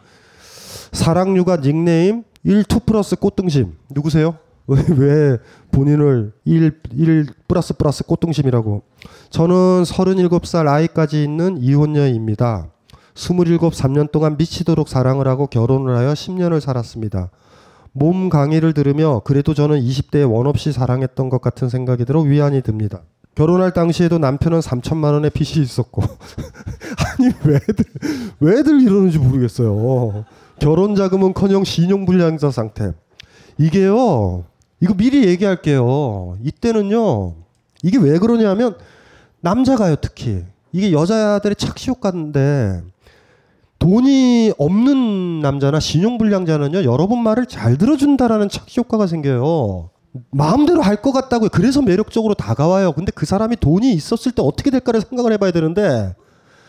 사랑류가 닉네임 1, 2 플러스 꽃등심. 누구세요? 왜, 왜 본인을 1, 1 플러스 플러스 꽃등심이라고. 저는 37살 아이까지 있는 이혼녀입니다. 27, 3년 동안 미치도록 사랑을 하고 결혼을 하여 10년을 살았습니다. 몸 강의를 들으며 그래도 저는 20대에 원 없이 사랑했던 것 같은 생각이 들어 위안이 듭니다. 결혼할 당시에도 남편은 3천만 원의 빚이 있었고 아니 왜들 왜들 이러는지 모르겠어요. 결혼 자금은커녕 신용 불량자 상태. 이게요. 이거 미리 얘기할게요. 이때는요. 이게 왜 그러냐면 남자가요 특히 이게 여자들의 착시 효과인데 돈이 없는 남자나 신용불량자는요 여러분 말을 잘 들어준다라는 착시 효과가 생겨요. 마음대로 할 것 같다고요. 그래서 매력적으로 다가와요. 근데 그 사람이 돈이 있었을 때 어떻게 될까를 생각을 해봐야 되는데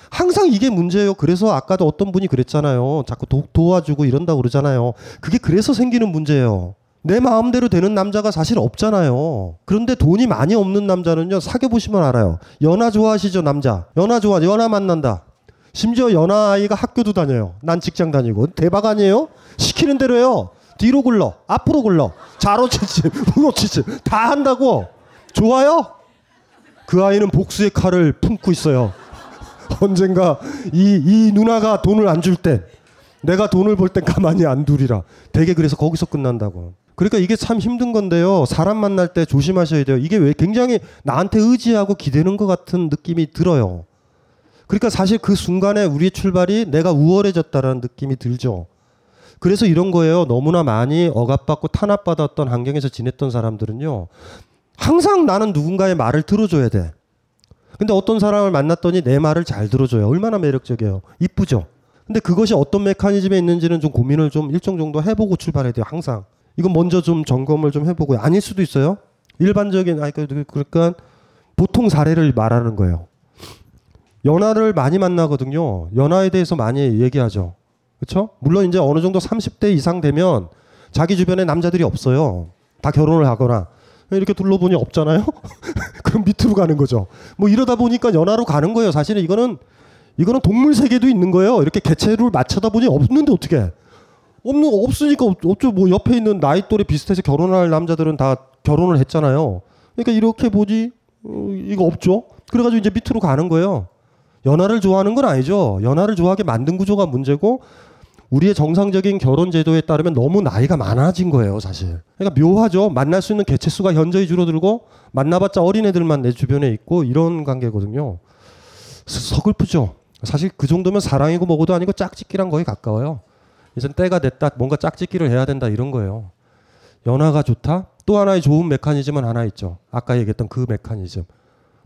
항상 이게 문제예요. 그래서 아까도 어떤 분이 그랬잖아요. 자꾸 도, 도와주고 이런다고 그러잖아요. 그게 그래서 생기는 문제예요. 내 마음대로 되는 남자가 사실 없잖아요. 그런데 돈이 많이 없는 남자는요, 사귀어보시면 알아요. 연하 좋아하시죠, 남자? 연하 좋아, 연하 만난다. 심지어 연하 아이가 학교도 다녀요. 난 직장 다니고. 대박 아니에요? 시키는 대로 해요. 뒤로 굴러, 앞으로 굴러, 좌로 치지, 우로 치지, 다 한다고. 좋아요? 그 아이는 복수의 칼을 품고 있어요. 언젠가 이, 이 누나가 돈을 안 줄 땐, 내가 돈을 벌 땐 가만히 안 두리라. 되게 그래서 거기서 끝난다고. 그러니까 이게 참 힘든 건데요. 사람 만날 때 조심하셔야 돼요. 이게 왜 굉장히 나한테 의지하고 기대는 것 같은 느낌이 들어요. 그러니까 사실 그 순간에 우리의 출발이 내가 우월해졌다라는 느낌이 들죠. 그래서 이런 거예요. 너무나 많이 억압받고 탄압받았던 환경에서 지냈던 사람들은요. 항상 나는 누군가의 말을 들어줘야 돼. 근데 어떤 사람을 만났더니 내 말을 잘 들어줘요. 얼마나 매력적이에요. 이쁘죠? 근데 그것이 어떤 메커니즘에 있는지는 좀 고민을 좀 일정 정도 해보고 출발해야 돼요. 항상. 이건 먼저 좀 점검을 좀 해보고요. 아닐 수도 있어요. 일반적인, 아니, 그러니까 보통 사례를 말하는 거예요. 연하를 많이 만나거든요. 연하에 대해서 많이 얘기하죠. 그렇죠? 물론 이제 어느 정도 30대 이상 되면 자기 주변에 남자들이 없어요. 다 결혼을 하거나 이렇게 둘러보니 없잖아요. 그럼 밑으로 가는 거죠. 뭐 이러다 보니까 연하로 가는 거예요. 사실은 이거는 이거는 동물 세계도 있는 거예요. 이렇게 개체를 맞춰다 보니 없는데 어떻게? 없는 없으니까 어쩌 뭐 옆에 있는 나이 또래 비슷해서 결혼할 남자들은 다 결혼을 했잖아요. 그러니까 이렇게 보지 어, 이거 없죠. 그래가지고 이제 밑으로 가는 거예요. 연하를 좋아하는 건 아니죠. 연하를 좋아하게 만든 구조가 문제고 우리의 정상적인 결혼 제도에 따르면 너무 나이가 많아진 거예요, 사실. 그러니까 묘하죠. 만날 수 있는 개체 수가 현저히 줄어들고 만나봤자 어린애들만 내 주변에 있고 이런 관계거든요. 서글프죠. 사실 그 정도면 사랑이고 뭐고도 아니고 짝짓기랑 거의 가까워요. 이젠 때가 됐다. 뭔가 짝짓기를 해야 된다 이런 거예요. 연하가 좋다. 또 하나의 좋은 메커니즘은 하나 있죠. 아까 얘기했던 그 메커니즘.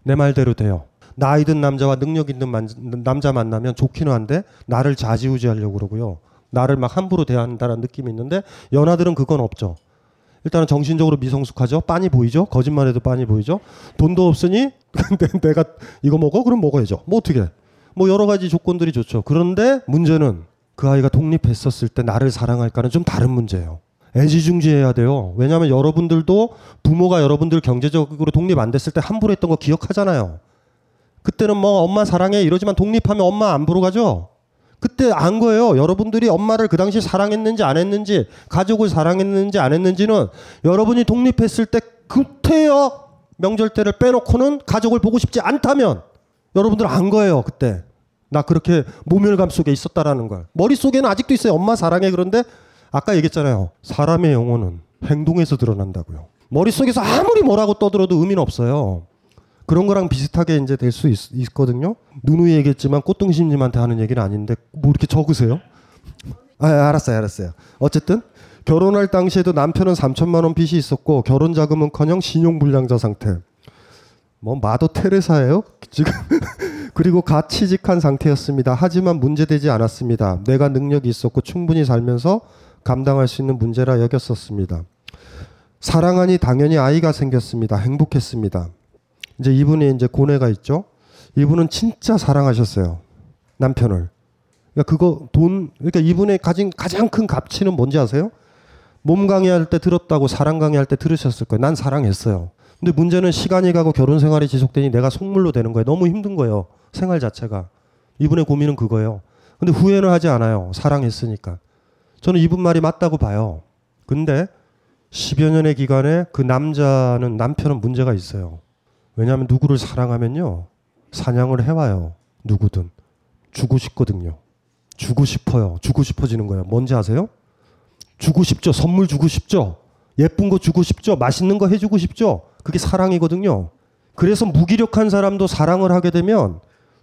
내 말대로 돼요. 나이 든 남자와 능력 있는 만, 남자 만나면 좋기는 한데 나를 좌지우지하려고 그러고요. 나를 막 함부로 대한다는 느낌이 있는데 연하들은 그건 없죠. 일단은 정신적으로 미성숙하죠. 빤히 보이죠. 거짓말해도 빤히 보이죠. 돈도 없으니 내가 이거 먹어 그럼 먹어야죠. 뭐 어떻게? 뭐 여러 가지 조건들이 좋죠. 그런데 문제는 그 아이가 독립했었을 때 나를 사랑할까는 좀 다른 문제예요. 애지중지해야 돼요. 왜냐하면 여러분들도 부모가 여러분들 경제적으로 독립 안 됐을 때 함부로 했던 거 기억하잖아요. 그때는 뭐 엄마 사랑해 이러지만 독립하면 엄마 안 보러 가죠. 그때 안 거예요. 여러분들이 엄마를 그 당시 사랑했는지 안 했는지 가족을 사랑했는지 안 했는지는 여러분이 독립했을 때 그때요 명절 때를 빼놓고는 가족을 보고 싶지 않다면 여러분들 안 거예요 그때 나 그렇게 모멸감 속에 있었다라는 걸 머릿속에는 아직도 있어요 엄마 사랑해 그런데 아까 얘기했잖아요 사람의 영혼은 행동에서 드러난다고요 머릿속에서 아무리 뭐라고 떠들어도 의미는 없어요 그런 거랑 비슷하게 이제 될 수 있거든요. 누누이 얘기했지만 꽃등심님한테 하는 얘기는 아닌데 뭐 이렇게 적으세요? 아, 알았어요, 알았어요. 어쨌든 결혼할 당시에도 남편은 3천만 원 빚이 있었고 결혼 자금은커녕 신용 불량자 상태. 뭐 마도 테레사예요? 지금 그리고 갓 취직한 상태였습니다. 하지만 문제되지 않았습니다. 내가 능력이 있었고 충분히 살면서 감당할 수 있는 문제라 여겼었습니다. 사랑하니 당연히 아이가 생겼습니다. 행복했습니다. 이제 이분이 이제 고뇌가 있죠. 이분은 진짜 사랑하셨어요. 남편을. 그러니까 그거 돈, 그러니까 이분의 가진 가장 큰 가치는 뭔지 아세요? 몸 강의할 때 들었다고 사랑 강의할 때 들으셨을 거예요. 난 사랑했어요. 근데 문제는 시간이 가고 결혼 생활이 지속되니 내가 속물로 되는 거예요. 너무 힘든 거예요. 생활 자체가. 이분의 고민은 그거예요. 근데 후회는 하지 않아요. 사랑했으니까. 저는 이분 말이 맞다고 봐요. 근데 10여 년의 기간에 그 남자는 남편은 문제가 있어요. 왜냐하면 누구를 사랑하면요. 사냥을 해와요. 누구든. 주고 싶거든요. 주고 싶어요. 주고 싶어지는 거예요. 뭔지 아세요? 주고 싶죠. 선물 주고 싶죠. 예쁜 거 주고 싶죠. 맛있는 거 해주고 싶죠. 그게 사랑이거든요. 그래서 무기력한 사람도 사랑을 하게 되면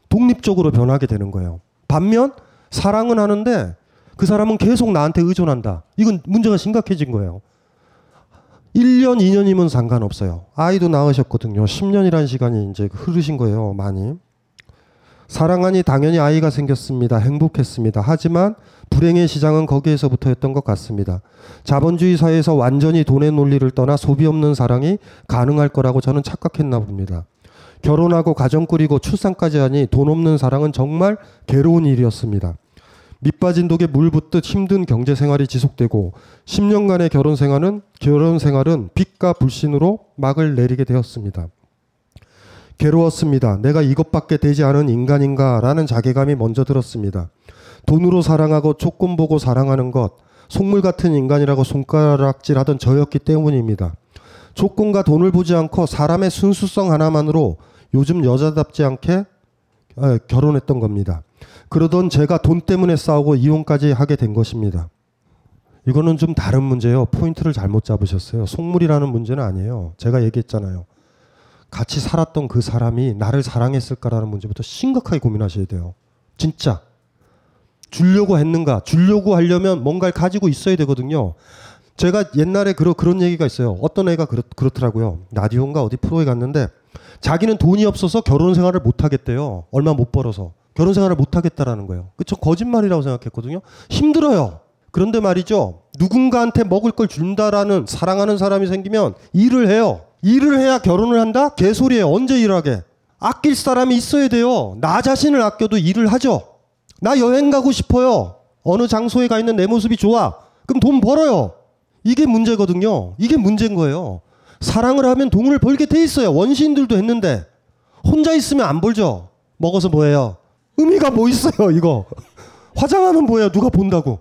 독립적으로 변하게 되는 거예요. 반면 사랑은 하는데 그 사람은 계속 나한테 의존한다. 이건 문제가 심각해진 거예요. 1년, 2년이면 상관없어요. 아이도 낳으셨거든요. 10년이라는 시간이 이제 흐르신 거예요, 많이. 사랑하니 당연히 아이가 생겼습니다. 행복했습니다. 하지만 불행의 시장은 거기에서부터였던 것 같습니다. 자본주의 사회에서 완전히 돈의 논리를 떠나 소비 없는 사랑이 가능할 거라고 저는 착각했나 봅니다. 결혼하고 가정 꾸리고 출산까지 하니 돈 없는 사랑은 정말 괴로운 일이었습니다. 밑빠진 독에 물 붓듯 힘든 경제 생활이 지속되고 10년간의 결혼 생활은 결혼 생활은 빚과 불신으로 막을 내리게 되었습니다. 괴로웠습니다. 내가 이것밖에 되지 않은 인간인가라는 자괴감이 먼저 들었습니다. 돈으로 사랑하고 조건 보고 사랑하는 것, 속물 같은 인간이라고 손가락질하던 저였기 때문입니다. 조건과 돈을 보지 않고 사람의 순수성 하나만으로 요즘 여자답지 않게 어, 결혼했던 겁니다. 그러던 제가 돈 때문에 싸우고 이혼까지 하게 된 것입니다. 이거는 좀 다른 문제예요. 포인트를 잘못 잡으셨어요. 속물이라는 문제는 아니에요. 제가 얘기했잖아요. 같이 살았던 그 사람이 나를 사랑했을까라는 문제부터 심각하게 고민하셔야 돼요. 진짜. 주려고 했는가? 주려고 하려면 뭔가를 가지고 있어야 되거든요. 제가 옛날에 그러, 그런 얘기가 있어요. 어떤 애가 그렇, 그렇더라고요. 라디오인가 어디 프로에 갔는데 자기는 돈이 없어서 결혼 생활을 못 하겠대요. 얼마 못 벌어서. 결혼 생활을 못 하겠다라는 거예요. 그쵸? 거짓말이라고 생각했거든요. 힘들어요. 그런데 말이죠. 누군가한테 먹을 걸 준다라는 사랑하는 사람이 생기면 일을 해요. 일을 해야 결혼을 한다? 개소리예요. 언제 일하게? 아낄 사람이 있어야 돼요. 나 자신을 아껴도 일을 하죠. 나 여행 가고 싶어요. 어느 장소에 가 있는 내 모습이 좋아. 그럼 돈 벌어요. 이게 문제거든요. 이게 문제인 거예요. 사랑을 하면 돈을 벌게 돼 있어요. 원시인들도 했는데 혼자 있으면 안 벌죠. 먹어서 뭐예요? 의미가 뭐 있어요, 이거. 화장하면 뭐예요? 누가 본다고.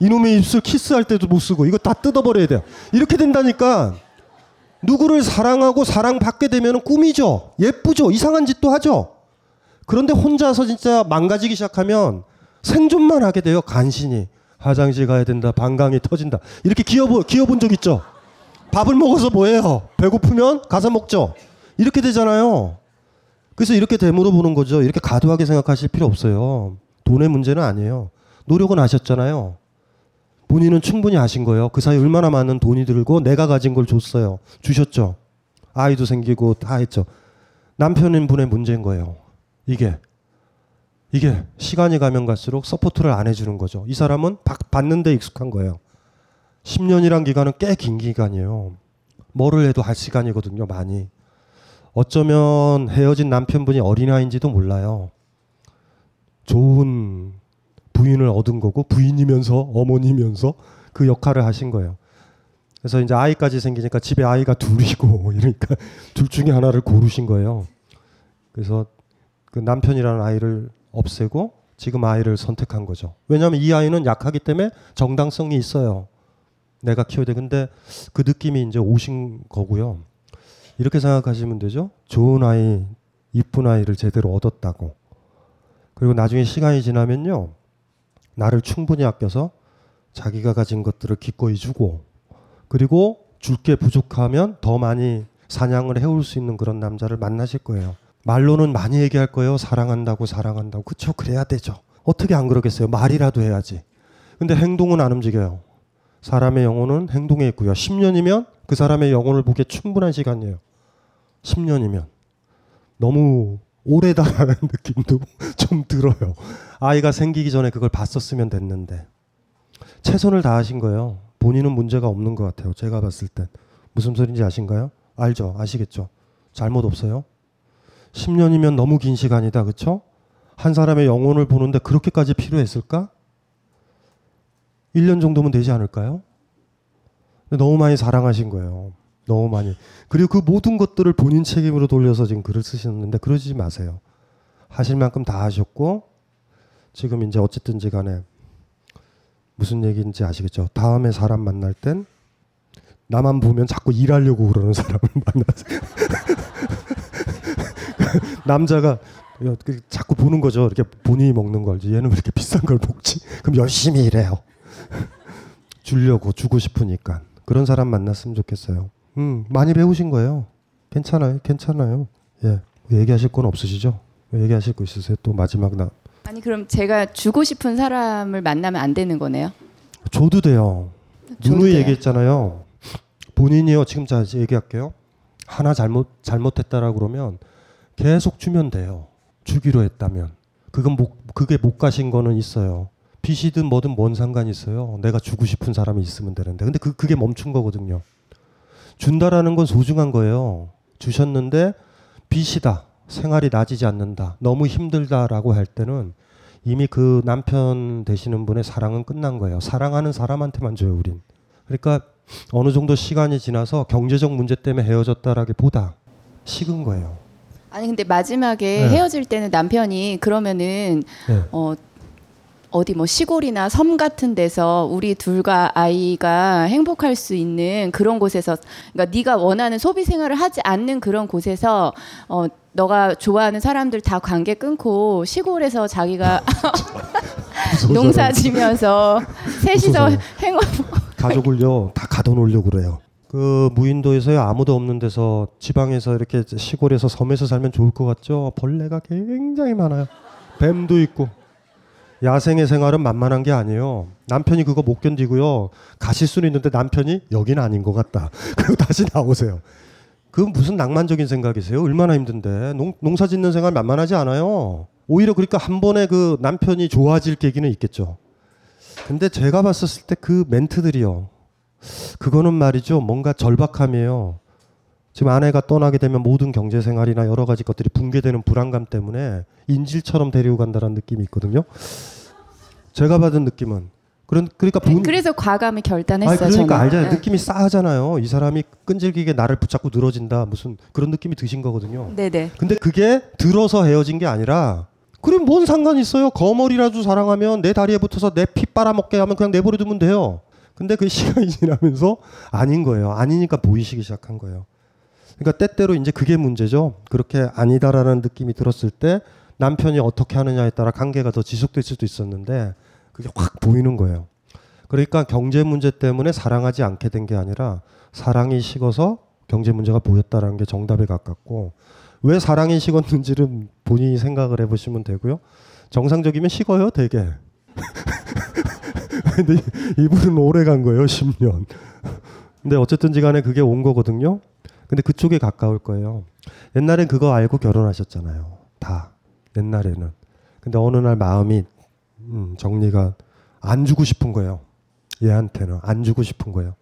이놈의 입술 키스할 때도 못 쓰고 이거 다 뜯어버려야 돼요. 이렇게 된다니까 누구를 사랑하고 사랑받게 되면 꿈이죠. 예쁘죠. 이상한 짓도 하죠. 그런데 혼자서 진짜 망가지기 시작하면 생존만 하게 돼요. 간신히. 화장실 가야 된다. 방광이 터진다. 이렇게 기어보, 기어본 적 있죠? 밥을 먹어서 뭐해요? 배고프면 가서 먹죠? 이렇게 되잖아요. 그래서 이렇게 되물어 보는 거죠. 이렇게 가도하게 생각하실 필요 없어요. 돈의 문제는 아니에요. 노력은 하셨잖아요. 본인은 충분히 아신 거예요. 그 사이에 얼마나 많은 돈이 들고 내가 가진 걸 줬어요. 주셨죠. 아이도 생기고 다 했죠. 남편인 분의 문제인 거예요. 이게. 이게 시간이 가면 갈수록 support를 안 해주는 거죠. 이 사람은 받는데 익숙한 거예요. 10년이란 기간은 꽤 긴 기간이에요. 뭐를 해도 할 시간이거든요, 많이. 어쩌면 헤어진 남편분이 어린아이인지도 몰라요. 좋은 부인을 얻은 거고 부인이면서 어머니면서 그 역할을 하신 거예요. 그래서 이제 아이까지 생기니까 집에 아이가 둘이고 이러니까 둘 중에 하나를 고르신 거예요. 그래서 그 남편이라는 아이를 없애고 지금 아이를 선택한 거죠. 왜냐하면 이 아이는 약하기 때문에 정당성이 있어요. 내가 키워야 돼. 근데 그 느낌이 이제 오신 거고요. 이렇게 생각하시면 되죠. 좋은 아이, 이쁜 아이를 제대로 얻었다고. 그리고 나중에 시간이 지나면요. 나를 충분히 아껴서 자기가 가진 것들을 기꺼이 주고 그리고 줄 게 부족하면 더 많이 사냥을 해올 수 있는 그런 남자를 만나실 거예요. 말로는 많이 얘기할 거예요. 사랑한다고 사랑한다고. 그쵸? 그래야 되죠. 어떻게 안 그러겠어요? 말이라도 해야지. 근데 행동은 안 움직여요. 사람의 영혼은 행동에 있고요. 10년이면 그 사람의 영혼을 보기에 충분한 시간이에요. 10년이면. 너무 오래다라는 느낌도 좀 들어요. 아이가 생기기 전에 그걸 봤었으면 됐는데 최선을 다하신 거예요. 본인은 문제가 없는 것 같아요. 제가 봤을 땐 무슨 소리인지 아신가요? 알죠? 아시겠죠? 잘못 없어요. 10년이면 너무 긴 시간이다, 그렇죠? 한 사람의 영혼을 보는데 그렇게까지 필요했을까? 1년 정도면 되지 않을까요? 너무 많이 사랑하신 거예요. 너무 많이. 그리고 그 모든 것들을 본인 책임으로 돌려서 지금 글을 쓰셨는데 그러지 마세요. 하실 만큼 다 하셨고 지금 이제 어쨌든지 간에 무슨 얘기인지 아시겠죠? 다음에 사람 만날 땐 나만 보면 자꾸 일하려고 그러는 사람을 만나세요. 남자가 그 자꾸 보는 거죠. 이렇게 본인이 먹는 걸. 얘는 왜 이렇게 비싼 걸 먹지? 그럼 열심히 일해요. 주려고 주고 싶으니까 그런 사람 만났으면 좋겠어요. 음 많이 배우신 거예요. 괜찮아요, 괜찮아요. 예 얘기하실 건 없으시죠? 얘기하실 거 있으세요? 또 마지막 나 아니 그럼 제가 주고 싶은 사람을 만나면 안 되는 거네요? 줘도 돼요. 누누이 얘기했잖아요. 본인이요. 지금 자 얘기할게요. 하나 잘못 잘못했다라고 그러면 계속 주면 돼요. 주기로 했다면 그건 못, 그게 못 가신 거는 있어요. 빚이든 뭐든 뭔 상관이 있어요. 내가 주고 싶은 사람이 있으면 되는데. 근데 그, 그게 멈춘 거거든요. 준다라는 건 소중한 거예요. 주셨는데 빚이다. 생활이 나아지지 않는다. 너무 힘들다라고 할 때는 이미 그 남편 되시는 분의 사랑은 끝난 거예요. 사랑하는 사람한테만 줘요, 우린. 그러니까 어느 정도 시간이 지나서 경제적 문제 때문에 헤어졌다라기보다 식은 거예요. 아니 근데 마지막에 네. 헤어질 때는 남편이 그러면은 네. 어 어디 뭐 시골이나 섬 같은 데서 우리 둘과 아이가 행복할 수 있는 그런 곳에서 그러니까 네가 원하는 소비 생활을 하지 않는 그런 곳에서 어 너가 좋아하는 사람들 다 관계 끊고 시골에서 자기가 농사 지면서 셋이서. 행복 가족을요 다 가둬놓으려고 그래요. 그 무인도에서요 아무도 없는 데서 지방에서 이렇게 시골에서 섬에서 살면 좋을 것 같죠. 벌레가 굉장히 많아요. 뱀도 있고 야생의 생활은 만만한 게 아니에요. 남편이 그거 못 견디고요 가실 수는 있는데 남편이 여기는 아닌 것 같다. 그리고 다시 나오세요. 그 무슨 낭만적인 생각이세요? 얼마나 힘든데 농, 농사 짓는 생활 만만하지 않아요. 오히려 그러니까 한 번에 그 남편이 좋아질 계기는 있겠죠. 근데 제가 봤었을 때 그 멘트들이요. 그거는 말이죠. 뭔가 절박함이에요. 지금 아내가 떠나게 되면 모든 경제 생활이나 여러 가지 것들이 붕괴되는 불안감 때문에 인질처럼 데리고 간다는 느낌이 있거든요. 제가 받은 느낌은 그런 그러니까 본, 그래서 과감히 결단했어요. 아니, 그러니까 저는. 알잖아요. 네. 느낌이 싸하잖아요. 이 사람이 끈질기게 나를 붙잡고 늘어진다. 무슨 그런 느낌이 드신 거거든요. 네네. 근데 그게 들어서 헤어진 게 아니라 그럼 뭔 상관 있어요? 거머리라도 사랑하면 내 다리에 붙어서 내 피 빨아먹게 하면 그냥 내버려 두면 돼요. 근데 그 시간이 지나면서 아닌 거예요. 아니니까 보이시기 시작한 거예요. 그러니까 때때로 이제 그게 문제죠. 그렇게 아니다라는 느낌이 들었을 때 남편이 어떻게 하느냐에 따라 관계가 더 지속될 수도 있었는데 그게 확 보이는 거예요. 그러니까 경제 문제 때문에 사랑하지 않게 된 게 아니라 사랑이 식어서 경제 문제가 보였다라는 게 정답에 가깝고 왜 사랑이 식었는지는 본인이 생각을 해보시면 되고요. 정상적이면 식어요, 되게. 근데 이분은 오래 간 거예요, 10년. 근데 어쨌든지 간에 그게 온 거거든요. 근데 그쪽에 가까울 거예요. 옛날엔 그거 알고 결혼하셨잖아요. 다. 옛날에는. 근데 어느 날 마음이 음, 정리가 안 주고 싶은 거예요. 얘한테는 안 주고 싶은 거예요.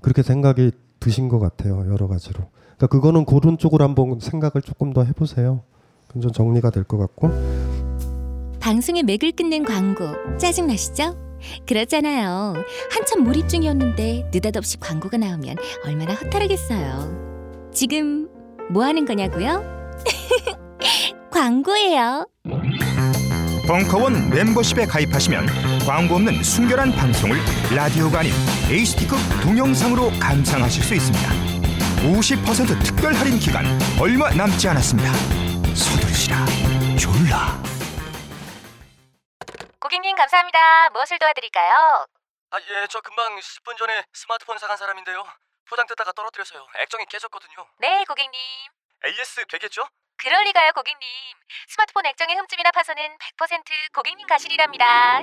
그렇게 생각이 드신 것 같아요. 여러 가지로. 그러니까 그거는 그런 쪽으로 한번 생각을 조금 더 해보세요. 그럼 좀 정리가 될 것 같고. 방송에 맥을 끝낸 광고 짜증 나시죠? 그렇잖아요. 한참 몰입 중이었는데 느닷없이 광고가 나오면 얼마나 허탈하겠어요. 지금 뭐 하는 거냐고요? 광고예요. 벙커원 멤버십에 가입하시면 광고 없는 순결한 방송을 라디오가 아닌 HD급 동영상으로 감상하실 수 있습니다. 50% 특별 할인 기간 얼마 남지 않았습니다. 서두르시라 졸라. 고객님 감사합니다. 무엇을 도와드릴까요? 아, 예, 저 금방 10분 전에 스마트폰 사간 사람인데요. 포장 뜯다가 떨어뜨려서요. 액정이 깨졌거든요. 네, 고객님. AS 되겠죠? 그럴 리가요, 고객님. 스마트폰 액정의 흠집이나 파손은 100% 고객님 가실이랍니다.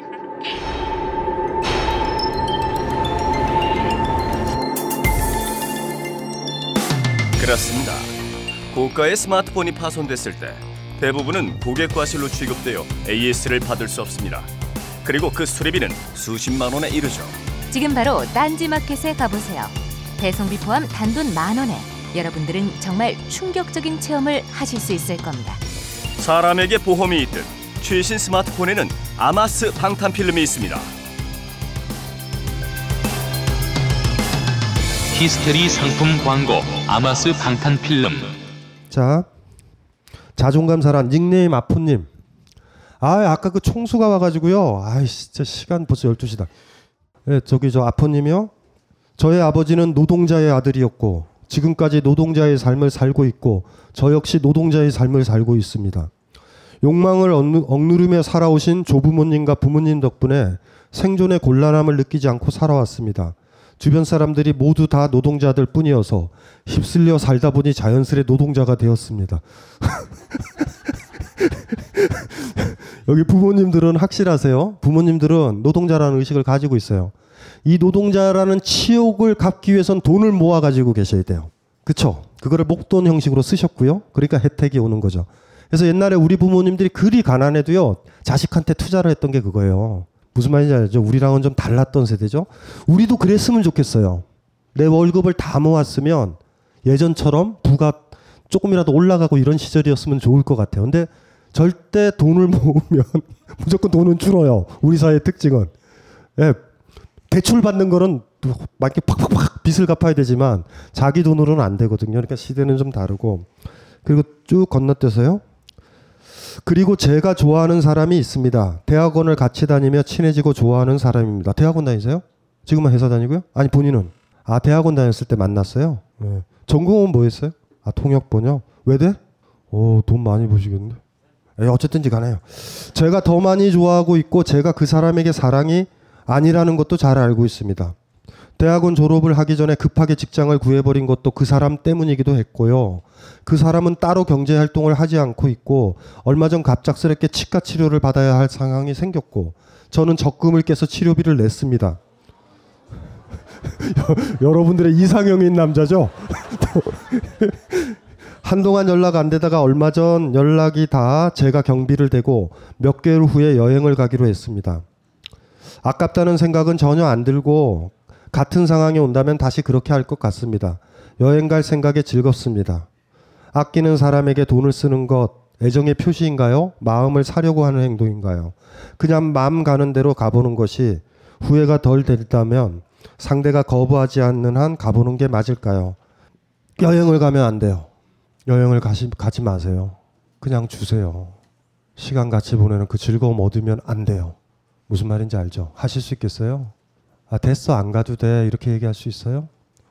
그렇습니다. 고가의 스마트폰이 파손됐을 때 대부분은 고객 과실로 취급되어 AS를 받을 수 없습니다. 그리고 그 수리비는 수십만 원에 이르죠. 지금 바로 딴지마켓에 가보세요. 배송비 포함 단돈 만 원에 여러분들은 정말 충격적인 체험을 하실 수 있을 겁니다. 사람에게 보험이 있듯 최신 스마트폰에는 아마스 방탄 필름이 있습니다. 히스테리 상품 광고 아마스 방탄 필름 자, 자존감 사람 닉네임 아프님. 아, 아까 그 총수가 와가지고요. 아, 진짜 시간 벌써 12시다. 예, 저기 저 아프님이요. 저의 아버지는 노동자의 아들이었고 지금까지 노동자의 삶을 살고 있고 저 역시 노동자의 삶을 살고 있습니다. 욕망을 억누- 억누르며 살아오신 조부모님과 부모님 덕분에 생존의 곤란함을 느끼지 않고 살아왔습니다. 주변 사람들이 모두 다 노동자들 뿐이어서 휩쓸려 살다 보니 자연스레 노동자가 되었습니다. 여기 부모님들은 확실하세요. 부모님들은 노동자라는 의식을 가지고 있어요. 이 노동자라는 치욕을 갚기 위해선 돈을 모아 가지고 계셔야 돼요. 그쵸? 그거를 목돈 형식으로 쓰셨고요. 그러니까 혜택이 오는 거죠. 그래서 옛날에 우리 부모님들이 그리 가난해도요 자식한테 투자를 했던 게 그거예요. 무슨 말인지 알죠? 우리랑은 좀 달랐던 세대죠. 우리도 그랬으면 좋겠어요. 내 월급을 다 모았으면 예전처럼 부가 조금이라도 올라가고 이런 시절이었으면 좋을 것 같아요. 근데 절대 돈을 모으면 무조건 돈은 줄어요. 우리 사회의 특징은. 예, 대출 받는 거는 막 이렇게 팍팍팍 빚을 갚아야 되지만 자기 돈으로는 안 되거든요. 그러니까 시대는 좀 다르고. 그리고 쭉 건너뛰어서요. 그리고 제가 좋아하는 사람이 있습니다. 대학원을 같이 다니며 친해지고 좋아하는 사람입니다. 대학원 다니세요? 지금은 회사 다니고요? 아니 본인은? 아 대학원 다녔을 때 만났어요. 네. 전공은 뭐였어요? 아 통역 번역. 외대? 오돈 많이 버시겠네. 에 어쨌든지 간에요. 제가 더 많이 좋아하고 있고 제가 그 사람에게 사랑이 아니라는 것도 잘 알고 있습니다. 대학원 졸업을 하기 전에 급하게 직장을 구해버린 것도 그 사람 때문이기도 했고요. 그 사람은 따로 경제 활동을 하지 않고 있고 얼마 전 갑작스럽게 치과 치료를 받아야 할 상황이 생겼고 저는 적금을 깨서 치료비를 냈습니다. 여러분들의 이상형인 남자죠? 한동안 연락 안 되다가 얼마 전 연락이 다 제가 경비를 대고 몇 개월 후에 여행을 가기로 했습니다. 아깝다는 생각은 전혀 안 들고 같은 상황이 온다면 다시 그렇게 할 것 같습니다. 여행 갈 생각에 즐겁습니다. 아끼는 사람에게 돈을 쓰는 것 애정의 표시인가요? 마음을 사려고 하는 행동인가요? 그냥 마음 가는 대로 가보는 것이 후회가 덜 됐다면 상대가 거부하지 않는 한 가보는 게 맞을까요? 여행을 가면 안 돼요. 여행을 가시, 가지 마세요. 그냥 주세요. 시간 같이 보내는 그 즐거움 얻으면 안 돼요. 무슨 말인지 알죠? 하실 수 있겠어요? 아, 됐어. 안 가도 돼. 이렇게 얘기할 수 있어요?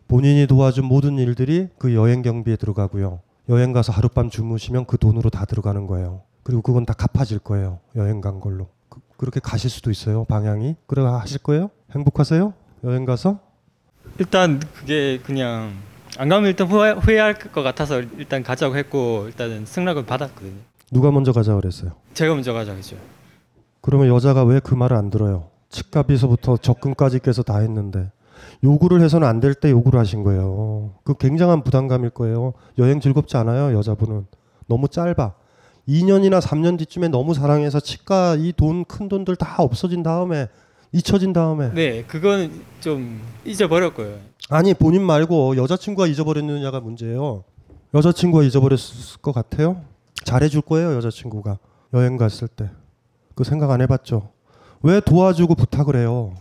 본인이 도와준 모든 일들이 그 여행 경비에 들어가고요. 여행 가서 하룻밤 주무시면 그 돈으로 다 들어가는 거예요. 그리고 그건 다 갚아질 거예요. 여행 간 걸로. 그, 렇게 가실 수도 있어요. 방향이. 그래 하실 거예요? 행복하세요? 여행 가서? 일단 그게 그냥 안 가면 일단 후회, 후회할 것 같아서 일단 가자고 했고 일단은 승낙을 받았거든요. 누가 먼저 가자 그랬어요? 제가 먼저 가자고 했죠. 그러면 여자가 왜 그 말을 안 들어요? 치과비서부터 적금까지 깨서 다 했는데 요구를 해서는 안 될 때 요구를 하신 거예요. 그 굉장한 부담감일 거예요. 여행 즐겁지 않아요, 여자분은. 너무 짧아. 2년이나 3년 뒤쯤에 너무 사랑해서 치과 이 돈 큰 돈들 다 없어진 다음에 잊혀진 다음에 네, 그건 좀 잊어버렸고요. 아니 본인 말고 여자친구가 잊어버렸느냐가 문제예요. 여자친구가 잊어버렸을 것 같아요? 잘해줄 거예요, 여자친구가 여행 갔을 때. 그 생각 안 해봤죠? 왜 도와주고 부탁을 해요?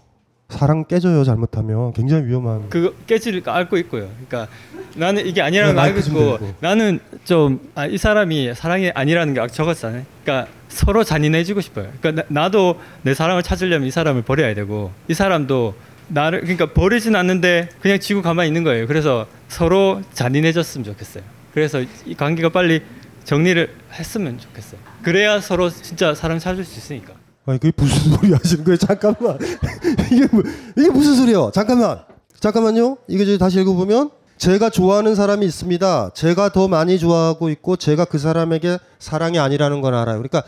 사랑 깨져요 잘못하면 굉장히 위험한. 그 깨질 알고 있고요. 그러니까 나는 이게 아니라는 걸 알고 있고 나는 좀이 아, 사람이 사랑이 아니라는 게 적었잖아요. 그러니까 서로 잔인해지고 싶어요. 그러니까 나, 도내 사랑을 찾으려면 이 사람을 버려야 되고 이 사람도 나를 그러니까 버리진 않는데 그냥 지고 가만히 있는 거예요. 그래서 서로 잔인해졌으면 좋겠어요. 그래서 이 관계가 빨리 정리를 했으면 좋겠어요. 그래야 서로 진짜 사랑 찾을 수 있으니까. 아니 그게 무슨 소리 하시는 거예요? 잠깐만 이게 뭐, 이게 무슨 소리요? 잠깐만 잠깐만요. 이게 이제 다시 읽어보면 제가 좋아하는 사람이 있습니다. 제가 더 많이 좋아하고 있고 제가 그 사람에게 사랑이 아니라는 건 알아요. 그러니까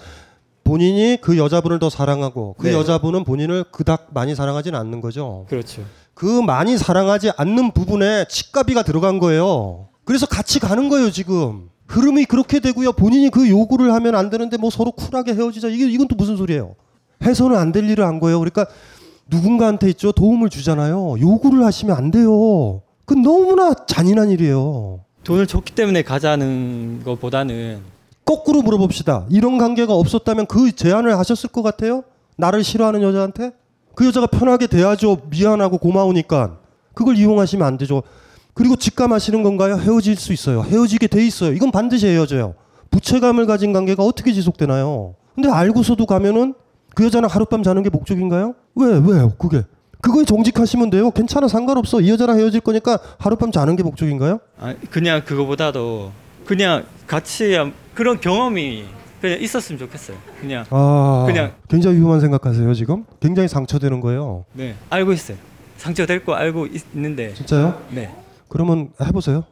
본인이 그 여자분을 더 사랑하고 그 네. 여자분은 본인을 그닥 많이 사랑하지는 않는 거죠. 그렇죠. 그 많이 사랑하지 않는 부분에 치과비가 들어간 거예요. 그래서 같이 가는 거예요 지금. 흐름이 그렇게 되고요. 본인이 그 요구를 하면 안 되는데 뭐 서로 쿨하게 헤어지자. 이게 이건 또 무슨 소리예요? 해서는 안 될 일을 한 거예요. 그러니까 누군가한테 있죠. 도움을 주잖아요. 요구를 하시면 안 돼요. 그 너무나 잔인한 일이에요. 돈을 줬기 때문에 가자는 것보다는 거꾸로 물어봅시다. 이런 관계가 없었다면 그 제안을 하셨을 것 같아요? 나를 싫어하는 여자한테? 그 여자가 편하게 대하죠. 미안하고 고마우니까. 그걸 이용하시면 안 되죠. 그리고 직감하시는 건가요? 헤어질 수 있어요. 헤어지게 돼 있어요. 이건 반드시 헤어져요. 부채감을 가진 관계가 어떻게 지속되나요? 근데 알고서도 가면은 그 여자랑 하룻밤 자는 게 목적인가요? 왜, 왜요? 그게. 그거에 정직하시면 돼요. 괜찮아, 상관없어. 이 여자랑 헤어질 거니까 하룻밤 자는 게 목적인가요? 아, 그냥 그거보다도 그냥 같이 그런 경험이 그냥 있었으면 좋겠어요. 그냥 아, 그냥 굉장히 위험한 생각하세요 지금? 굉장히 상처되는 거예요. 네, 알고 있어요. 상처될 거 알고 있, 는데 진짜요? 네. 그러면 해보세요.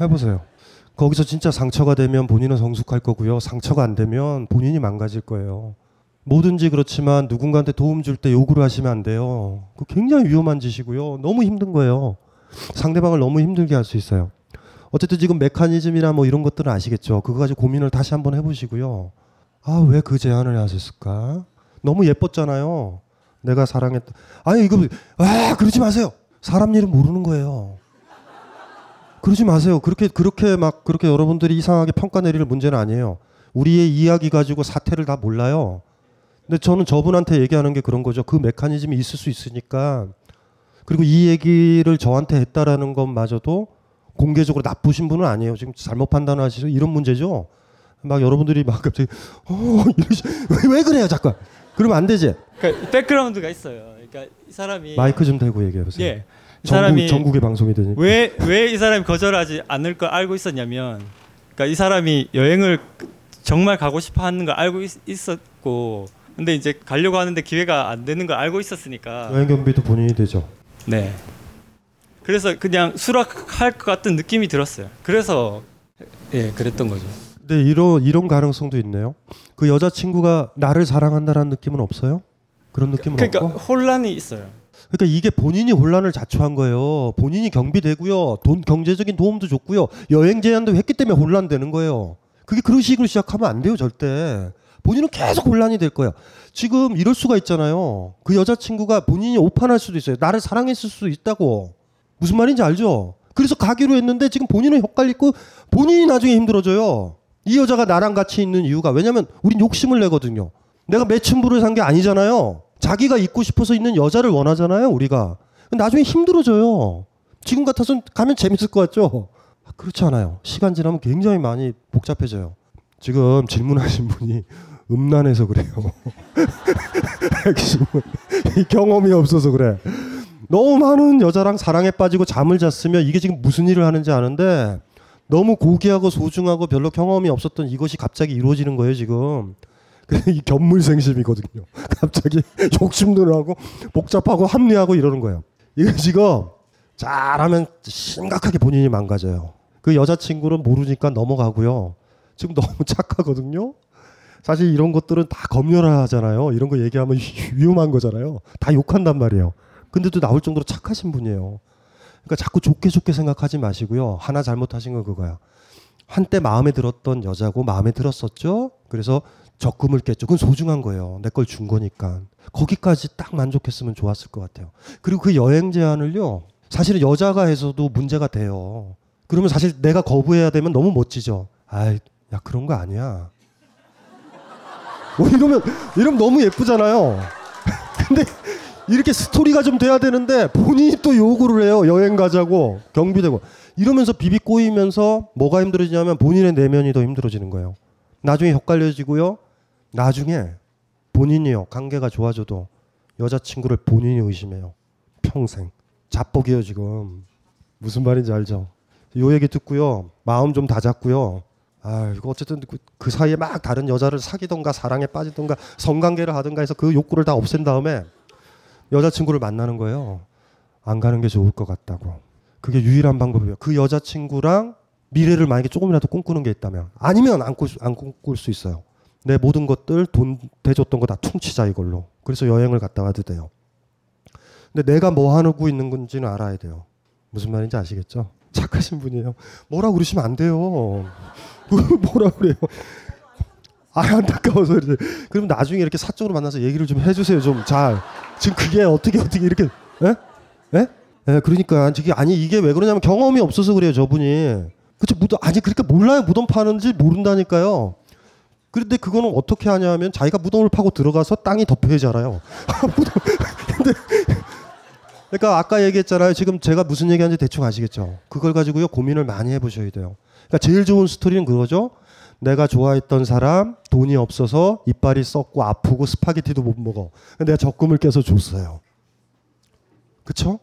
해보세요. 거기서 진짜 상처가 되면 본인은 성숙할 거고요. 상처가 안 되면 본인이 망가질 거예요. 뭐든지 그렇지만 누군가한테 도움 줄 때 요구를 하시면 안 돼요. 그 굉장히 위험한 짓이고요. 너무 힘든 거예요. 상대방을 너무 힘들게 할 수 있어요. 어쨌든 지금 메커니즘이나 뭐 이런 것들은 아시겠죠. 그거 가지고 고민을 다시 한번 해보시고요. 아 왜 그 제안을 하셨을까? 너무 예뻤잖아요. 내가 사랑했다. 아니 이거 아 그러지 마세요. 사람 일은 모르는 거예요. 그러지 마세요. 그렇게 그렇게 막 그렇게 여러분들이 이상하게 평가 내릴 문제는 아니에요. 우리의 이야기 가지고 사태를 다 몰라요. 근데 저는 저분한테 얘기하는 게 그런 거죠. 그 메커니즘이 있을 수 있으니까 그리고 이 얘기를 저한테 했다라는 것마저도 공개적으로 나쁘신 분은 아니에요. 지금 잘못 판단하시죠. 이런 문제죠. 막 여러분들이 막 갑자기 어 이러시, 왜 그래요 자꾸 그러면 안 되지. 그러니까 백그라운드가 있어요. 그러니까 이 사람이 마이크 좀 대고 얘기해 보세요. 예. 이 전국, 사람이 전국 의 방송이 되니. 왜왜 이 사람이 거절하지 않을 걸 알고 있었냐면, 그러니까 이 사람이 여행을 정말 가고 싶어 하는 걸 알고 있, 었고 근데 이제 가려고 하는데 기회가 안 되는 걸 알고 있었으니까. 여행 경비도 본인이 되죠. 네. 그래서 그냥 수락할 것 같은 느낌이 들었어요. 그래서 예, 그랬던 거죠. 근데 이런 이런 가능성도 있네요. 그 여자 친구가 나를 사랑한다라는 느낌은 없어요? 그런 느낌은 그러니까 없고. 혼란이 있어요. 그러니까 이게 본인이 혼란을 자초한 거예요. 본인이 경비되고요. 돈 경제적인 도움도 줬고요. 여행 제한도 했기 때문에 혼란되는 거예요. 그게 그런 식으로 시작하면 안 돼요, 절대. 본인은 계속 혼란이 될 거야. 지금 이럴 수가 있잖아요. 그 여자친구가 본인이 오판할 수도 있어요. 나를 사랑했을 수도 있다고. 무슨 말인지 알죠? 그래서 가기로 했는데 지금 본인은 헷갈리고 본인이 나중에 힘들어져요. 이 여자가 나랑 같이 있는 이유가 왜냐면 우린 욕심을 내거든요. 내가 매춘부를 산 게 아니잖아요. 자기가 있고 싶어서 있는 여자를 원하잖아요, 우리가. 나중에 힘들어져요. 지금 같아서는 가면 재밌을 것 같죠? 아, 그렇지 않아요. 시간 지나면 굉장히 많이 복잡해져요. 지금 질문하신 분이 음란해서 그래요. 경험이 없어서 그래. 너무 많은 여자랑 사랑에 빠지고 잠을 잤으면 이게 지금 무슨 일을 하는지 아는데 너무 고귀하고 소중하고 별로 경험이 없었던 이것이 갑자기 이루어지는 거예요 지금. 이 견물생심이거든요. 갑자기 욕심도 나고 복잡하고 합리하고 이러는 거예요. 이거 지금 잘하면 심각하게 본인이 망가져요. 그 여자친구는 모르니까 넘어가고요. 지금 너무 착하거든요. 사실 이런 것들은 다 검열하잖아요. 이런 거 얘기하면 위험한 거잖아요. 다 욕한단 말이에요. 근데도 나올 정도로 착하신 분이에요. 그러니까 자꾸 좋게 좋게 생각하지 마시고요. 하나 잘못하신 건 그거야. 한때 마음에 들었던 여자고 마음에 들었었죠. 그래서 적금을 깼죠. 그건 소중한 거예요. 내 걸 준 거니까. 거기까지 딱 만족했으면 좋았을 것 같아요. 그리고 그 여행 제한을요. 사실은 여자가 해서도 문제가 돼요. 그러면 사실 내가 거부해야 되면 너무 멋지죠. 아이, 야 그런 거 아니야. 뭐 이러면 이러면 너무 예쁘잖아요. 근데 이렇게 스토리가 좀 돼야 되는데 본인이 또 요구를 해요. 여행 가자고 경비되고 이러면서 비비 꼬이면서 뭐가 힘들어지냐면 본인의 내면이 더 힘들어지는 거예요. 나중에 헷갈려지고요. 나중에 본인이요 관계가 좋아져도 여자친구를 본인이 의심해요. 평생 자뻑이에요 지금 무슨 말인지 알죠? 요 얘기 듣고요 마음 좀 다잡고요. 아 이거 어쨌든 그, 그 사이에 막 다른 여자를 사귀던가 사랑에 빠지던가 성관계를 하던가 해서 그 욕구를 다 없앤 다음에 여자친구를 만나는 거예요. 안 가는 게 좋을 것 같다고. 그게 유일한 방법이에요. 그 여자친구랑 미래를 만약에 조금이라도 꿈꾸는 게 있다면 아니면 안, 꿀, 안 꿈꿀 수 있어요. 내 모든 것들 돈 대줬던 거 다 퉁치자 이걸로. 그래서 여행을 갔다 와도 돼요. 근데 내가 뭐 하고 있는 건지는 알아야 돼요. 무슨 말인지 아시겠죠? 착하신 분이에요. 뭐라 그러시면 안 돼요. 뭐라 그래요? 아 안타까워서 이제 그럼 나중에 이렇게 사적으로 만나서 얘기를 좀 해주세요 좀 잘 지금 그게 어떻게 어떻게 이렇게 에? 에? 에 그러니까 이게 아니 이게 왜 그러냐면 경험이 없어서 그래요 저분이 그쵸 무덤 아니 그러니까 몰라요 무덤 파는지 모른다니까요 그런데 그거는 어떻게 하냐면 자기가 무덤을 파고 들어가서 땅이 덮여지잖아요 무덤 근데 그러니까 아까 얘기했잖아요 지금 제가 무슨 얘기하는지 대충 아시겠죠 그걸 가지고요 고민을 많이 해보셔야 돼요 그러니까 제일 좋은 스토리는 그거죠 내가 좋아했던 사람 돈이 없어서 이빨이 썩고 아프고 스파게티도 못 먹어. 내가 적금을 깨서 줬어요. 그쵸?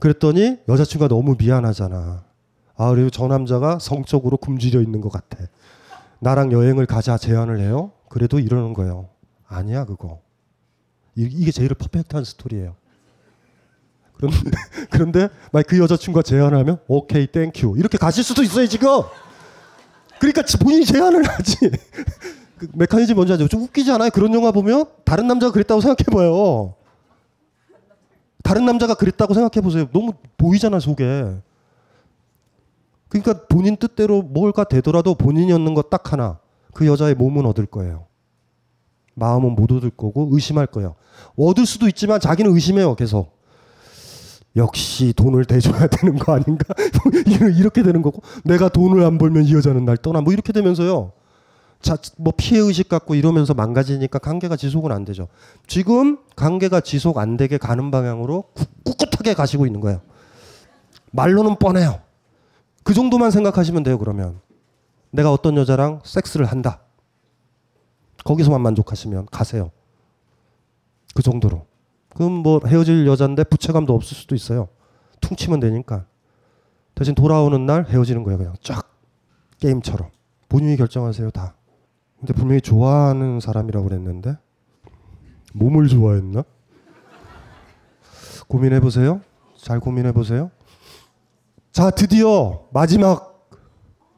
그랬더니 여자친구가 너무 미안하잖아. 아, 그리고 저 남자가 성적으로 굶주려 있는 것 같아. 나랑 여행을 가자 제안을 해요. 그래도 이러는 거예요. 아니야, 그거. 이, 게 제일 perfect한 스토리예요. 그런데, 그런데 만약 그 여자친구가 제안하면 오케이, thank you. 이렇게 가실 수도 있어요, 지금. 그러니까 본인이 제안을 하지. 그 메커니즘 뭔지 알죠? 좀 웃기지 않아요? 그런 영화 보면 다른 남자가 그랬다고 생각해봐요. 다른 남자가 그랬다고 생각해보세요. 너무 보이잖아 속에. 그러니까 본인 뜻대로 뭘가 되더라도 본인이 얻는 것 딱 하나. 그 여자의 몸은 얻을 거예요. 마음은 못 얻을 거고 의심할 거예요. 얻을 수도 있지만 자기는 의심해요, 계속. 역시 돈을 대줘야 되는 거 아닌가? 이렇게 되는 거고 내가 돈을 안 벌면 이 여자는 날 떠나 뭐 이렇게 되면서요. 자, 뭐 피해 의식 갖고 이러면서 망가지니까 관계가 지속은 안 되죠. 지금 관계가 지속 안 되게 가는 방향으로 꿋꿋하게 가시고 있는 거예요. 말로는 뻔해요. 그 정도만 생각하시면 돼요, 그러면. 내가 어떤 여자랑 섹스를 한다. 거기서만 만족하시면 가세요. 그 정도로. 그럼 뭐 헤어질 여잔데 부채감도 없을 수도 있어요. 퉁치면 되니까. 대신 돌아오는 날 헤어지는 거예요, 그냥 쫙. 게임처럼. 본인이 결정하세요, 다. 근데 분명히 좋아하는 사람이라고 그랬는데 몸을 좋아했나? 고민해 보세요. 잘 고민해 보세요. 자, 드디어 마지막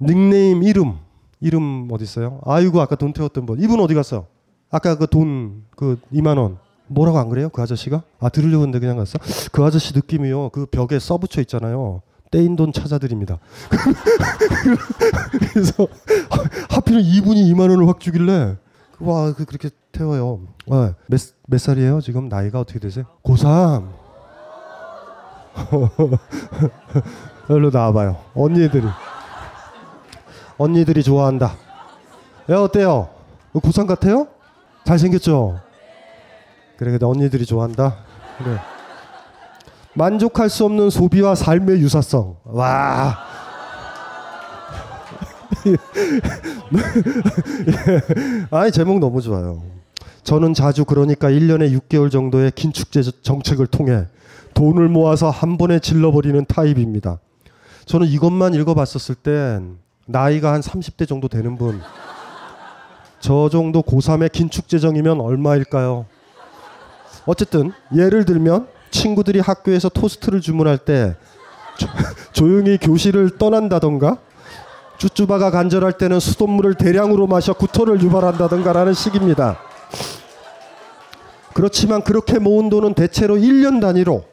닉네임 이름. 이름 어디 있어요? 아이고 아까 돈 태웠던 분. 이분 어디 갔어? 아까 그 돈그 그 2만 원. 뭐라고 안 그래요? 그 아저씨가? 아 들으려고 했는데 그냥 갔어? 그 아저씨 느낌이요. 그 벽에 써붙여 있잖아요. 떼인 돈 찾아드립니다. 그래서 하필 이분이 2만 원을 확 주길래 와 그 그렇게 태워요. 와, 몇, 몇 살이에요? 지금 나이가 어떻게 되세요? 고3. 일로 나와봐요. 언니들이. 언니들이 좋아한다. 야 어때요? 고3 같아요? 잘생겼죠? 그래, 근데 언니들이 좋아한다. 그래. 만족할 수 없는 소비와 삶의 유사성. 와. 아니 제목 너무 좋아요. 저는 자주 그러니까 1년에 6개월 정도의 긴축 정책을 통해 돈을 모아서 한 번에 질러버리는 타입입니다. 저는 이것만 읽어봤었을 땐 나이가 한 30대 정도 되는 분. 저 정도 고3의 긴축 재정이면 얼마일까요? 어쨌든 예를 들면 친구들이 학교에서 토스트를 주문할 때 조, 용히 교실을 떠난다던가 쭈쭈바가 간절할 때는 수돗물을 대량으로 마셔 구토를 유발한다던가라는 식입니다. 그렇지만 그렇게 모은 돈은 대체로 1년 단위로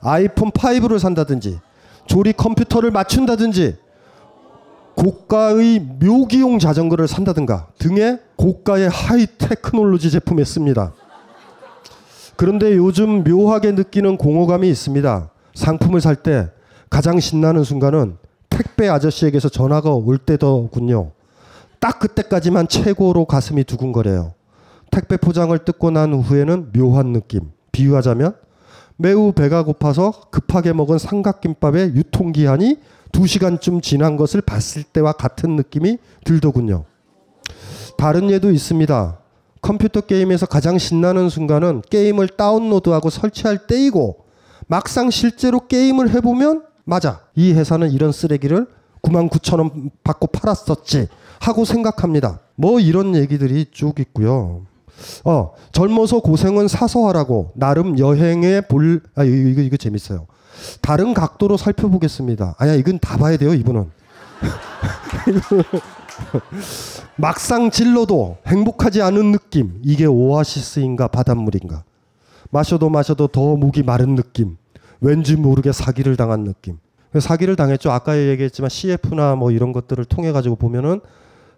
아이폰 5를 산다든지 조립 컴퓨터를 맞춘다든지 고가의 묘기용 자전거를 산다든가 등의 고가의 high technology 제품에 씁니다. 그런데 요즘 묘하게 느끼는 공허감이 있습니다. 상품을 살 때 가장 신나는 순간은 택배 아저씨에게서 전화가 올 때더군요. 딱 그때까지만 최고로 가슴이 두근거려요. 택배 포장을 뜯고 난 후에는 묘한 느낌. 비유하자면 매우 배가 고파서 급하게 먹은 삼각김밥의 유통기한이 2시간쯤 지난 것을 봤을 때와 같은 느낌이 들더군요. 다른 예도 있습니다. 컴퓨터 게임에서 가장 신나는 순간은 게임을 다운로드하고 설치할 때이고 막상 실제로 게임을 해보면 맞아 이 회사는 이런 쓰레기를 9만 9천 원 받고 팔았었지 하고 생각합니다. 뭐 이런 얘기들이 쭉 있고요. 어, 젊어서 고생은 사서 하라고 나름 여행에 볼, 아, 이거, 이거, 이거 재밌어요. 다른 각도로 살펴보겠습니다. 아야, 이건 다 봐야 돼요, 이분은. 막상 질러도 행복하지 않은 느낌. 이게 오아시스인가 바닷물인가. 마셔도 마셔도 더 목이 마른 느낌. 왠지 모르게 사기를 당한 느낌. 사기를 당했죠. 아까 얘기했지만 CF나 뭐 이런 것들을 통해 가지고 보면은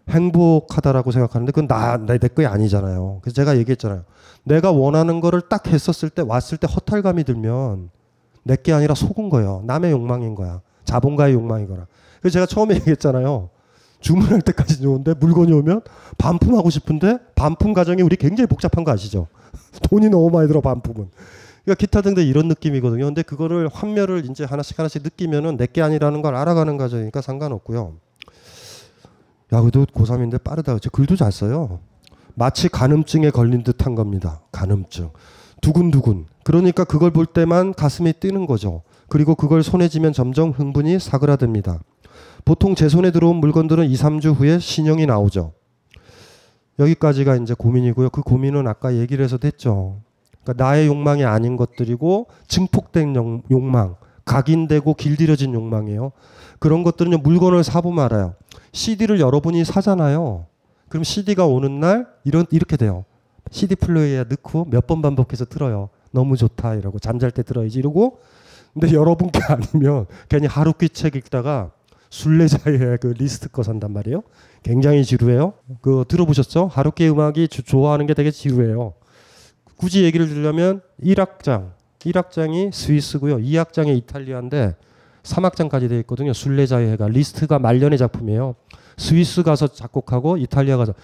행복하다라고 생각하는데 그건 나, 내, 내 거이 아니잖아요. 그래서 제가 얘기했잖아요. 내가 원하는 거를 딱 했었을 때 왔을 때 허탈감이 들면 내 게 아니라 속은 거예요. 남의 욕망인 거야. 자본가의 욕망이거나. 그래서 제가 처음에 얘기했잖아요. 주문할 때까지 좋은데 물건이 오면 반품하고 싶은데 반품 과정이 우리 굉장히 복잡한 거 아시죠? 돈이 너무 많이 들어 반품은. 그러니까 기타 등등 이런 느낌이거든요. 근데 그거를 환멸을 이제 하나씩 하나씩 느끼면은 내게 아니라는 걸 알아가는 과정이니까 상관없고요. 야, 그래도 고3인데 빠르다. 제 글도 잘 써요. 마치 간음증에 걸린 듯한 겁니다. 간음증. 두근두근. 그러니까 그걸 볼 때만 가슴이 뛰는 거죠. 그리고 그걸 손에 쥐면 점점 흥분이 사그라듭니다. 보통 제 손에 들어온 물건들은 2, 3주 후에 신형이 나오죠. 여기까지가 이제 고민이고요. 그 고민은 아까 얘기를 해서 됐죠. 그러니까 나의 욕망이 아닌 것들이고 증폭된 욕망, 각인되고 길들여진 욕망이에요. 그런 것들은 물건을 사보면 알아요. CD를 여러분이 사잖아요. 그럼 CD가 오는 날 이런 이렇게 돼요. CD 플레이어에 넣고 몇 번 반복해서 틀어요. 너무 좋다 이러고 잠잘 때 들어야지 이러고 근데 여러분 게 아니면 괜히 하루키 책 읽다가 순례자의 그 리스트 거 산단 말이에요. 굉장히 지루해요. 그 들어보셨죠? 하루키 음악이 주- 좋아하는 게 되게 지루해요. 굳이 얘기를 들려면 1악장, 1악장이 스위스고요. 2악장이 이탈리아인데 3악장까지 되어 있거든요. 순례자의 해가 리스트가 말년의 작품이에요. 스위스 가서 작곡하고 이탈리아 가서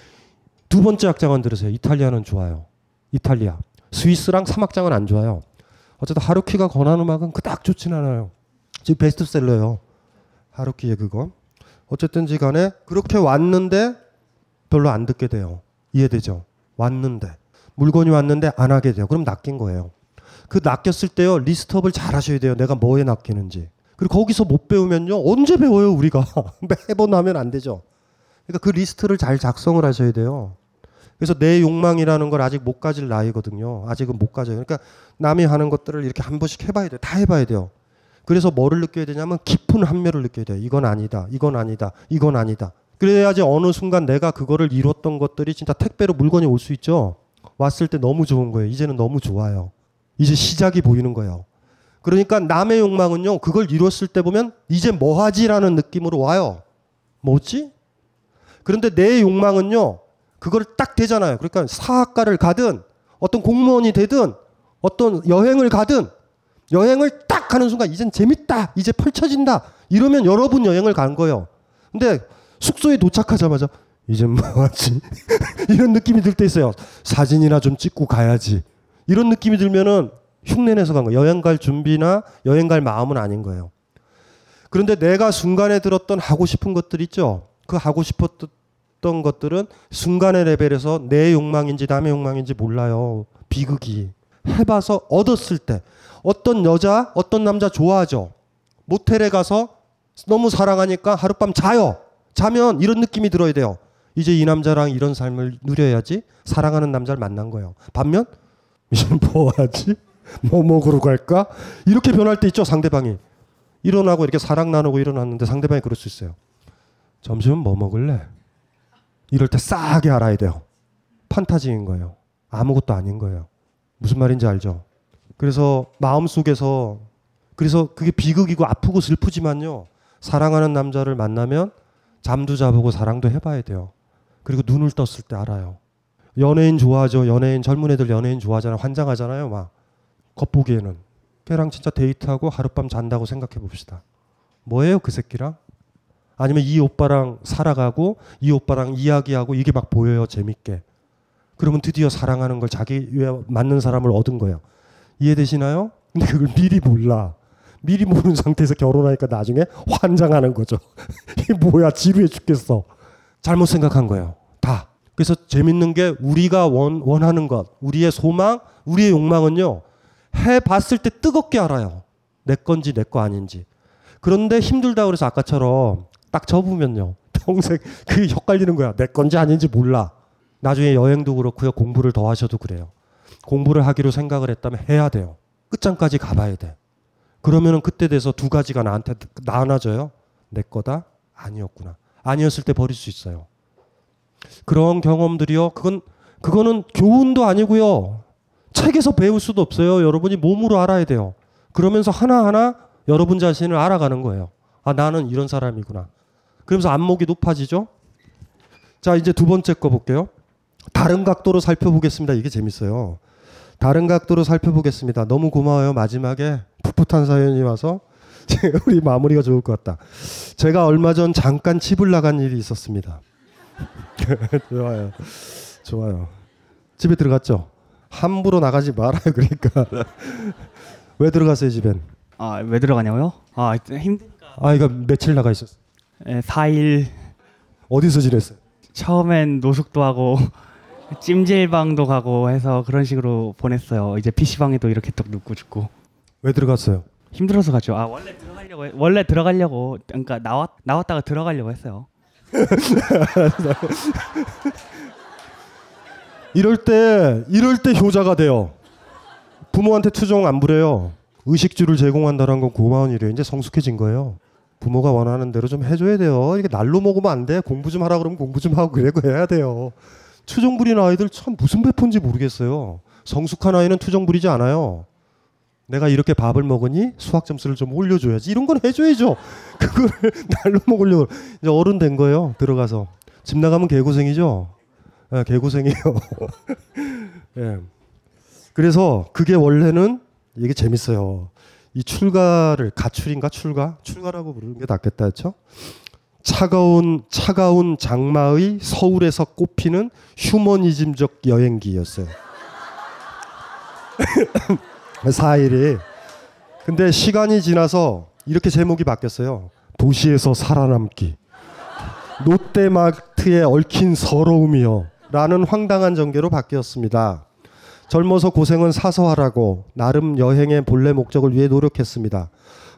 두 번째 악장은 들으세요. 이탈리아는 좋아요. 이탈리아. 스위스랑 3악장은 안 좋아요. 어쨌든 하루키가 권한 음악은 그닥 좋진 않아요. 지금 베스트셀러예요. 하루키의 그거. 어쨌든지 간에 그렇게 왔는데 별로 안 듣게 돼요. 이해되죠? 왔는데 물건이 왔는데 안 하게 돼요. 그럼 낚인 거예요. 그 낚였을 때요 리스트업을 잘 하셔야 돼요. 내가 뭐에 낚이는지. 그리고 거기서 못 배우면요 언제 배워요 우리가 매번 하면 안 되죠. 그러니까 그 리스트를 잘 작성을 하셔야 돼요. 그래서 내 욕망이라는 걸 아직 못 가질 나이거든요. 아직은 못 가져요. 그러니까 남이 하는 것들을 이렇게 한 번씩 해봐야 돼요. 다 해봐야 돼요. 그래서 뭐를 느껴야 되냐면 깊은 한멸을 느껴야 돼요. 이건 아니다. 이건 아니다. 이건 아니다. 그래야지 어느 순간 내가 그거를 이뤘던 것들이 진짜 택배로 물건이 올 수 있죠. 왔을 때 너무 좋은 거예요. 이제는 너무 좋아요. 이제 시작이 보이는 거예요. 그러니까 남의 욕망은요. 그걸 이뤘을 때 보면 이제 뭐 하지라는 느낌으로 와요. 뭐지? 그런데 내 욕망은요. 그걸 딱 되잖아요. 그러니까 사학과를 가든 어떤 공무원이 되든 어떤 여행을 가든 여행을 딱 가는 순간 이젠 재밌다. 이제 펼쳐진다. 이러면 여러분 여행을 간 거예요. 근데 숙소에 도착하자마자 이젠 뭐 하지? 이런 느낌이 들 때 있어요. 사진이나 좀 찍고 가야지. 이런 느낌이 들면은 흉내내서 간 거예요. 여행 갈 준비나 여행 갈 마음은 아닌 거예요. 그런데 내가 순간에 들었던 하고 싶은 것들 있죠. 그 하고 싶었던 것들은 순간의 레벨에서 내 욕망인지 남의 욕망인지 몰라요. 비극이. 해봐서 얻었을 때 어떤 여자, 어떤 남자 좋아하죠. 모텔에 가서 너무 사랑하니까 하룻밤 자요. 자면 이런 느낌이 들어야 돼요. 이제 이 남자랑 이런 삶을 누려야지 사랑하는 남자를 만난 거예요. 반면 이제 뭐 하지? 뭐 먹으러 갈까? 이렇게 변할 때 있죠, 상대방이. 일어나고 이렇게 사랑 나누고 일어났는데 상대방이 그럴 수 있어요. 점심은 뭐 먹을래? 이럴 때 싸게 알아야 돼요. 판타지인 거예요. 아무것도 아닌 거예요. 무슨 말인지 알죠? 그래서 마음속에서 그래서 그게 비극이고 아프고 슬프지만요. 사랑하는 남자를 만나면 잠도 자보고 사랑도 해봐야 돼요. 그리고 눈을 떴을 때 알아요. 연예인 좋아하죠. 연예인 젊은 애들 연예인 좋아하잖아요. 환장하잖아요. 막 겉보기에는 걔랑 진짜 데이트하고 하룻밤 잔다고 생각해 봅시다. 뭐예요 그 새끼랑? 아니면 이 오빠랑 살아가고 이 오빠랑 이야기하고 이게 막 보여요 재밌게. 그러면 드디어 사랑하는 걸 자기 에 맞는 사람을 얻은 거예요. 이해되시나요? 근데 그걸 미리 몰라. 미리 모르는 상태에서 결혼하니까 나중에 환장하는 거죠. 이게 뭐야 지루해 죽겠어. 잘못 생각한 거예요. 다. 그래서 재밌는 게 우리가 원, 원하는 것, 우리의 소망, 우리의 욕망은요. 해 봤을 때 뜨겁게 알아요. 내 건지 내 거 아닌지. 그런데 힘들다 그래서 아까처럼 딱 접으면요. 평생 그 헷갈리는 거야. 내 건지 아닌지 몰라. 나중에 여행도 그렇고요. 공부를 더 하셔도 그래요. 공부를 하기로 생각을 했다면 해야 돼요. 끝장까지 가봐야 돼. 그러면은 그때 돼서 두 가지가 나한테 나눠져요. 내 거다? 아니었구나. 아니었을 때 버릴 수 있어요. 그런 경험들이요. 그건 그거는 교훈도 아니고요. 책에서 배울 수도 없어요. 여러분이 몸으로 알아야 돼요. 그러면서 하나하나 여러분 자신을 알아가는 거예요. 아, 나는 이런 사람이구나. 그러면서 안목이 높아지죠? 자, 이제 두 번째 거 볼게요. 다른 각도로 살펴보겠습니다. 이게 재밌어요. 다른 각도로 살펴보겠습니다. 너무 고마워요. 마지막에 풋풋한 사연이 와서 우리 마무리가 좋을 것 같다. 제가 얼마 전 잠깐 집을 나간 일이 있었습니다. 좋아요. 좋아요. 집에 들어갔죠? 함부로 나가지 말아요. 그러니까. 왜 들어갔어요, 집엔? 아, 왜 들어가냐고요? 아, 힘드니까. 아, 이거 며칠 나가 있었어? 예, 4일. 어디서 지냈어요? 처음엔 노숙도 하고 찜질방도 가고 해서 그런 식으로 보냈어요. 이제 PC방에도 이렇게 또 눕고 죽고. 왜 들어갔어요? 힘들어서 갔죠. 아, 원래 들어가려고 해- 원래 들어가려고 그러니까 나왔 나왔다가 들어가려고 했어요. 이럴 때 이럴 때 효자가 돼요. 부모한테 투정 안 부려요. 의식주를 제공한다는 건 고마운 일이에요. 이제 성숙해진 거예요. 부모가 원하는 대로 좀 해줘야 돼요. 이게 날로 먹으면 안 돼. 공부 좀 하라 그러면 공부 좀 하고 그래고 해야 돼요. 투정 부리는 아이들 참 무슨 배포인지 모르겠어요. 성숙한 아이는 투정 부리지 않아요. 내가 이렇게 밥을 먹으니 수학 점수를 좀 올려줘야지. 이런 건 해줘야죠. 그걸 날로 먹으려고. 이제 어른 된 거예요. 들어가서. 집 나가면 개고생이죠. 예, 개고생이에요. 예. 그래서 그게 원래는 이게 재밌어요. 이 출가를 가출인가 출가? 출가라고 부르는 게 낫겠다 했죠. 차가운 차가운 장마의 서울에서 꽃피는 휴머니즘적 여행기였어요. 4일이. 근데 시간이 지나서 이렇게 제목이 바뀌었어요. 도시에서 살아남기. 롯데마트에 얽힌 서러움이요. 라는 황당한 전개로 바뀌었습니다. 젊어서 고생은 사서 하라고 나름 여행의 본래 목적을 위해 노력했습니다.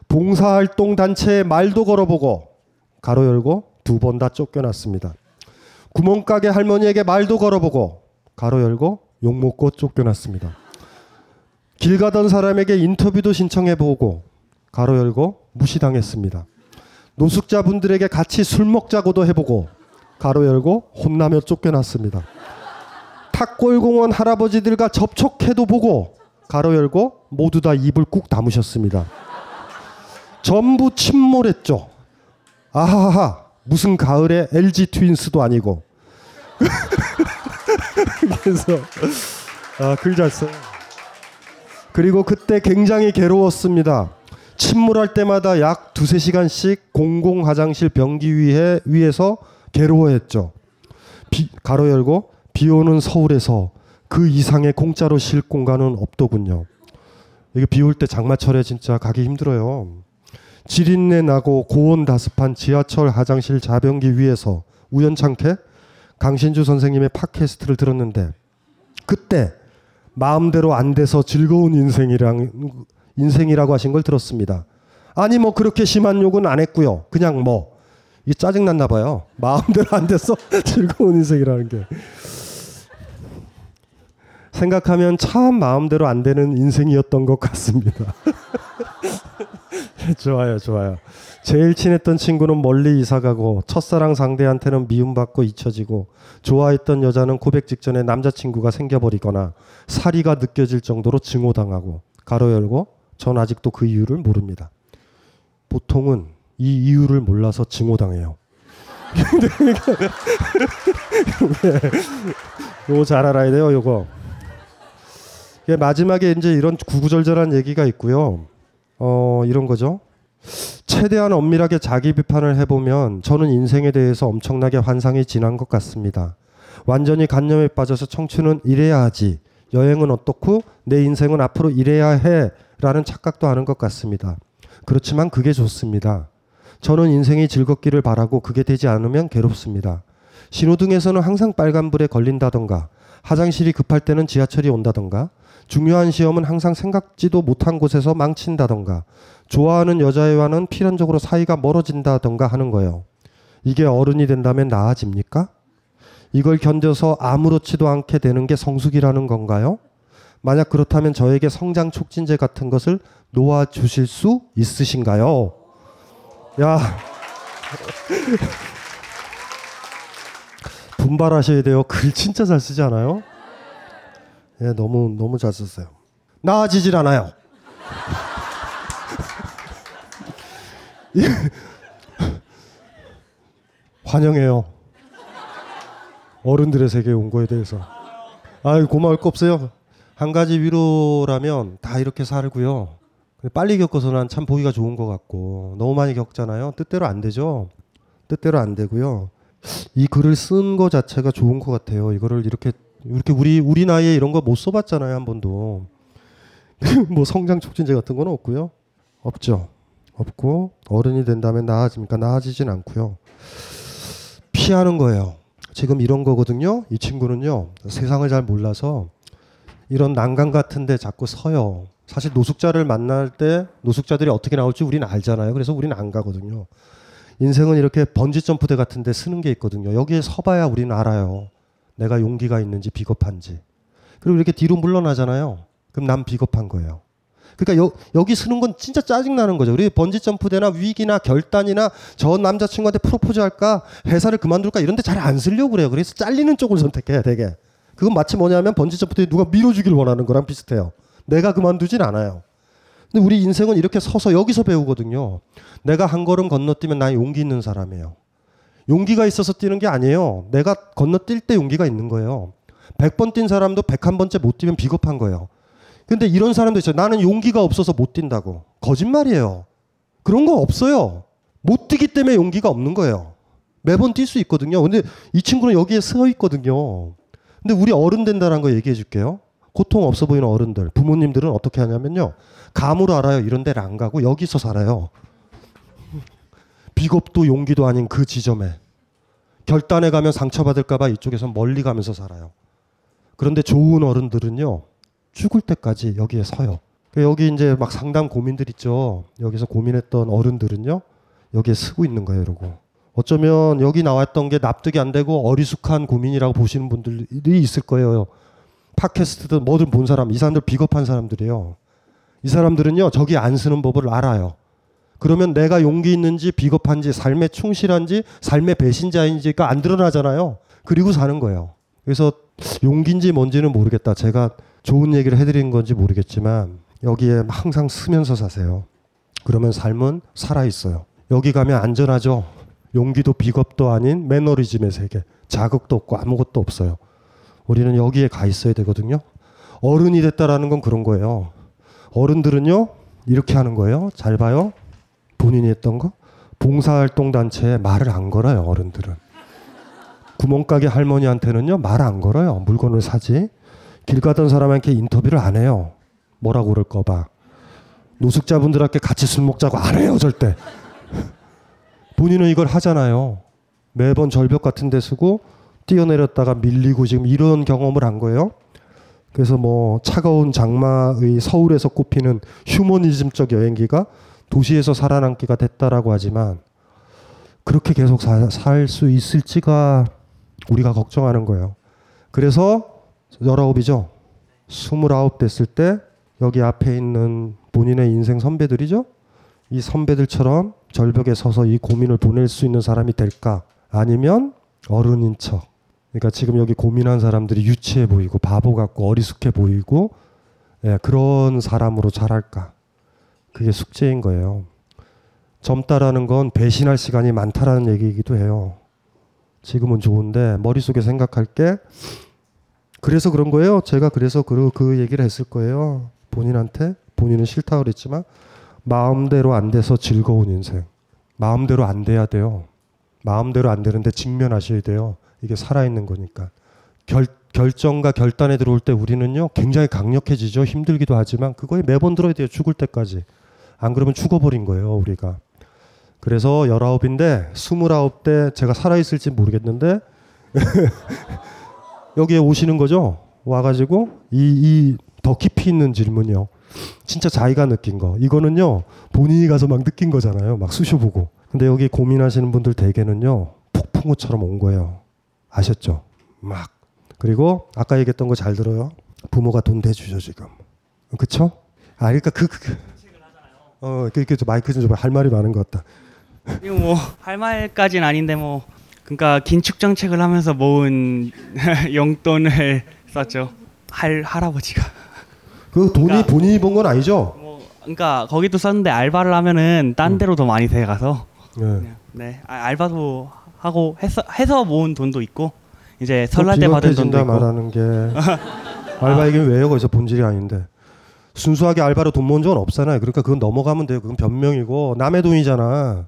봉사활동 단체에 말도 걸어보고 가로 열고 두 번 다 쫓겨났습니다. 구멍가게 할머니에게 말도 걸어보고 가로 열고 욕 먹고 쫓겨났습니다. 길 가던 사람에게 인터뷰도 신청해보고 가로 열고 무시당했습니다. 노숙자분들에게 같이 술 먹자고도 해보고 가로 열고 혼나며 쫓겨났습니다. 탁골공원 할아버지들과 접촉해도 보고 가로 열고 모두 다 입을 꾹 다무셨습니다. 전부 침몰했죠. 아하하 무슨 가을에 LG 트윈스도 아니고 그래서 아, 글 잘 써요. 그리고 그때 굉장히 괴로웠습니다. 침몰할 때마다 약 두세 시간씩 공공 화장실 변기 위에 위에서 괴로워했죠. 비, 가로 열고 비 오는 서울에서 그 이상의 공짜로 쉴 공간은 없더군요. 이게 비 올 때 장마철에 진짜 가기 힘들어요. 지린내 나고 고온 다습한 지하철 화장실 자변기 위에서 우연찮게 강신주 선생님의 팟캐스트를 들었는데 그때 마음대로 안 돼서 즐거운 인생이랑 인생이라고 하신 걸 들었습니다. 아니 뭐 그렇게 심한 욕은 안 했고요. 그냥 뭐 이게 짜증 났나 봐요. 마음대로 안 돼서 즐거운 인생이라는 게 생각하면 참 마음대로 안 되는 인생이었던 것 같습니다. 좋아요, 좋아요. 제일 친했던 친구는 멀리 이사가고 첫사랑 상대한테는 미움받고 잊혀지고 좋아했던 여자는 고백 직전에 남자친구가 생겨버리거나 사리가 느껴질 정도로 증오당하고 가로 열고 전 아직도 그 이유를 모릅니다. 보통은 이 이유를 몰라서 증오당해요. 요거 잘 알아야 돼요, 요거. 마지막에 이제 이런 구구절절한 얘기가 있고요. 어, 이런 거죠. 최대한 엄밀하게 자기 비판을 해보면 저는 인생에 대해서 엄청나게 환상이 진한 것 같습니다. 완전히 간념에 빠져서 청춘은 이래야 하지. 여행은 어떻고 내 인생은 앞으로 이래야 해. 라는 착각도 하는 것 같습니다. 그렇지만 그게 좋습니다. 저는 인생이 즐겁기를 바라고 그게 되지 않으면 괴롭습니다. 신호등에서는 항상 빨간불에 걸린다던가 화장실이 급할 때는 지하철이 온다던가 중요한 시험은 항상 생각지도 못한 곳에서 망친다던가 좋아하는 여자애와는 필연적으로 사이가 멀어진다던가 하는 거예요. 이게 어른이 된다면 나아집니까? 이걸 견뎌서 아무렇지도 않게 되는 게 성숙이라는 건가요? 만약 그렇다면 저에게 성장 촉진제 같은 것을 놓아 주실 수 있으신가요? 야. 분발하셔야 돼요. 글 진짜 잘 쓰지 않아요? 예, 너무 너무 잘 썼어요. 나아지질 않아요. 환영해요. 어른들의 세계에 온 거에 대해서. 아유, 고마울 거 없어요. 한 가지 위로라면 다 이렇게 살고요. 빨리 겪어서 난참 보기가 좋은 것 같고 너무 많이 겪잖아요. 뜻대로 안 되죠. 뜻대로 안 되고요. 이 글을 쓴 거 자체가 좋은 것 같아요. 이거를 이렇게 이렇게 우리 우리 나이에 이런 거 못 써봤잖아요 한 번도. 뭐 성장 촉진제 같은 건 없고요. 없죠. 없고 어른이 된다면 나아집니까? 나아지진 않고요. 피하는 거예요. 지금 이런 거거든요. 이 친구는요. 세상을 잘 몰라서 이런 난간 같은데 자꾸 서요. 사실 노숙자를 만날 때 노숙자들이 어떻게 나올지 우리는 알잖아요. 그래서 우리는 안 가거든요. 인생은 이렇게 번지 점프대 같은 데 쓰는 게 있거든요. 여기에 서봐야 우리는 알아요. 내가 용기가 있는지 비겁한지. 그리고 이렇게 뒤로 물러나잖아요. 그럼 난 비겁한 거예요. 그러니까 여, 여기 쓰는 건 진짜 짜증 나는 거죠. 우리 번지 점프대나 위기나 결단이나 저 남자친구한테 프로포즈 할까 회사를 그만둘까 이런 데 잘 안 쓰려고 그래요. 그래서 잘리는 쪽을 선택해야 되게. 그건 마치 뭐냐면 번지 점프대에 누가 밀어주길 원하는 거랑 비슷해요. 내가 그만두진 않아요. 근데 우리 인생은 이렇게 서서 여기서 배우거든요. 내가 한 걸음 건너뛰면 나 용기 있는 사람이에요. 용기가 있어서 뛰는 게 아니에요. 내가 건너뛸 때 용기가 있는 거예요. 100번 뛴 사람도 101번째 못 뛰면 비겁한 거예요. 근데 이런 사람도 있어요. 나는 용기가 없어서 못 뛴다고. 거짓말이에요. 그런 거 없어요. 못 뛰기 때문에 용기가 없는 거예요. 매번 뛸 수 있거든요. 근데 이 친구는 여기에 서 있거든요. 근데 우리 어른 된다는 거 얘기해 줄게요. 고통 없어 보이는 어른들, 부모님들은 어떻게 하냐면요. 감으로 알아요. 이런 데를 안 가고 여기서 살아요. 비겁도 용기도 아닌 그 지점에. 결단에 가면 상처받을까봐 이쪽에서 멀리 가면서 살아요. 그런데 좋은 어른들은요. 죽을 때까지 여기에 서요. 여기 이제 막 상담 고민들 있죠. 여기서 고민했던 어른들은요. 여기에 쓰고 있는 거예요, 이러고. 어쩌면 여기 나왔던 게 납득이 안 되고 어리숙한 고민이라고 보시는 분들이 있을 거예요. 팟캐스트든 뭐든 본 사람, 이 사람들 비겁한 사람들이에요. 이 사람들은요, 저기 안 쓰는 법을 알아요. 그러면 내가 용기 있는지 비겁한지 삶에 충실한지 삶의 배신자인지가 안 드러나잖아요. 그리고 사는 거예요. 그래서 용기인지 뭔지는 모르겠다. 제가 좋은 얘기를 해드린 건지 모르겠지만 여기에 항상 쓰면서 사세요. 그러면 삶은 살아 있어요. 여기 가면 안전하죠. 용기도 비겁도 아닌 매너리즘의 세계. 자극도 없고 아무것도 없어요. 우리는 여기에 가 있어야 되거든요. 어른이 됐다라는 건 그런 거예요. 어른들은요, 이렇게 하는 거예요. 잘 봐요. 본인이 했던 거. 봉사활동 단체에 말을 안 걸어요, 어른들은. 구멍가게 할머니한테는요, 말 안 걸어요. 물건을 사지. 길 가던 사람한테 인터뷰를 안 해요. 뭐라고 그럴까봐. 노숙자분들한테 같이 술 먹자고 안 해요, 절대. 본인은 이걸 하잖아요. 매번 절벽 같은 데 쓰고 뛰어내렸다가 밀리고 지금 이런 경험을 한 거예요. 그래서 뭐 차가운 장마의 서울에서 꼽히는 휴머니즘적 여행기가 도시에서 살아남기가 됐다라고 하지만 그렇게 계속 살 수 있을지가 우리가 걱정하는 거예요. 그래서 열아홉이죠. 스물아홉 됐을 때 여기 앞에 있는 본인의 인생 선배들이죠. 이 선배들처럼 절벽에 서서 이 고민을 보낼 수 있는 사람이 될까? 아니면 어른인 척. 그러니까 지금 여기 고민한 사람들이 유치해 보이고 바보 같고 어리숙해 보이고 예, 그런 사람으로 자랄까? 그게 숙제인 거예요. 젊다라는 건 배신할 시간이 많다라는 얘기이기도 해요. 지금은 좋은데 머릿속에 생각할 게 그래서 그런 거예요. 제가 그래서 그, 그 얘기를 했을 거예요. 본인한테 본인은 싫다 그랬지만 마음대로 안 돼서 즐거운 인생. 마음대로 안 돼야 돼요. 마음대로 안 되는데 직면하셔야 돼요. 이게 살아있는 거니까. 결, 결정과 결단에 들어올 때 우리는요, 굉장히 강력해지죠. 힘들기도 하지만 그거에 매번 들어야 돼요. 죽을 때까지. 안 그러면 죽어버린 거예요, 우리가. 그래서 열아홉인데 스물아홉 때 제가 살아있을지 모르겠는데 여기에 오시는 거죠. 와가지고 이 이 더 깊이 있는 질문이요. 진짜 자기가 느낀 거. 이거는요 본인이 가서 막 느낀 거잖아요. 막 쑤셔보고. 근데 여기 고민하시는 분들 대개는요 폭풍우처럼 온 거예요. 아셨죠? 막 그리고 아까 얘기했던 거 잘 들어요. 부모가 돈 대주죠 지금. 그쵸? 아 그러니까 그, 그, 그 어, 그, 그, 마이크 좀할 말이 많은 것 같다. 이거 뭐할 말까지는 아닌데 뭐 그러니까 긴축 정책을 하면서 모은 용돈을 썼죠. 할 할아버지가. 그 돈이 그러니까, 본인이 번 건 아니죠? 뭐, 그러니까 거기도 썼는데 알바를 하면은 딴 음. 데로 더 많이 돼 가서. 네. 네. 아, 알바도 하고 해서 해서 모은 돈도 있고 이제 설날 때 받은 돈도 있고. 말하는 게 알바 얘기는 왜요? 거기서 본질이 아닌데. 순수하게 알바로 돈 모은 적은 없잖아요. 그러니까 그건 넘어가면 돼요. 그건 변명이고 남의 돈이잖아.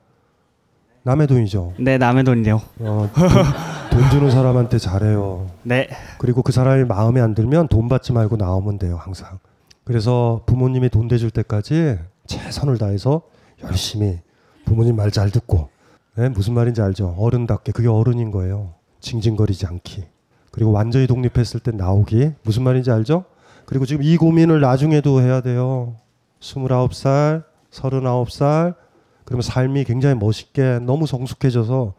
남의 돈이죠. 네, 남의 돈이요. 어, 돈, 돈, 주는 사람한테 잘해요. 네. 그리고 그 사람이 마음에 안 들면 돈 받지 말고 나오면 돼요, 항상. 그래서 부모님이 돈 대줄 때까지 최선을 다해서 열심히 부모님 말 잘 듣고 네? 무슨 말인지 알죠? 어른답게 그게 어른인 거예요. 징징거리지 않기. 그리고 완전히 독립했을 때 나오기. 무슨 말인지 알죠? 그리고 지금 이 고민을 나중에도 해야 돼요. 29살, 39살, 그러면 삶이 굉장히 멋있게 너무 성숙해져서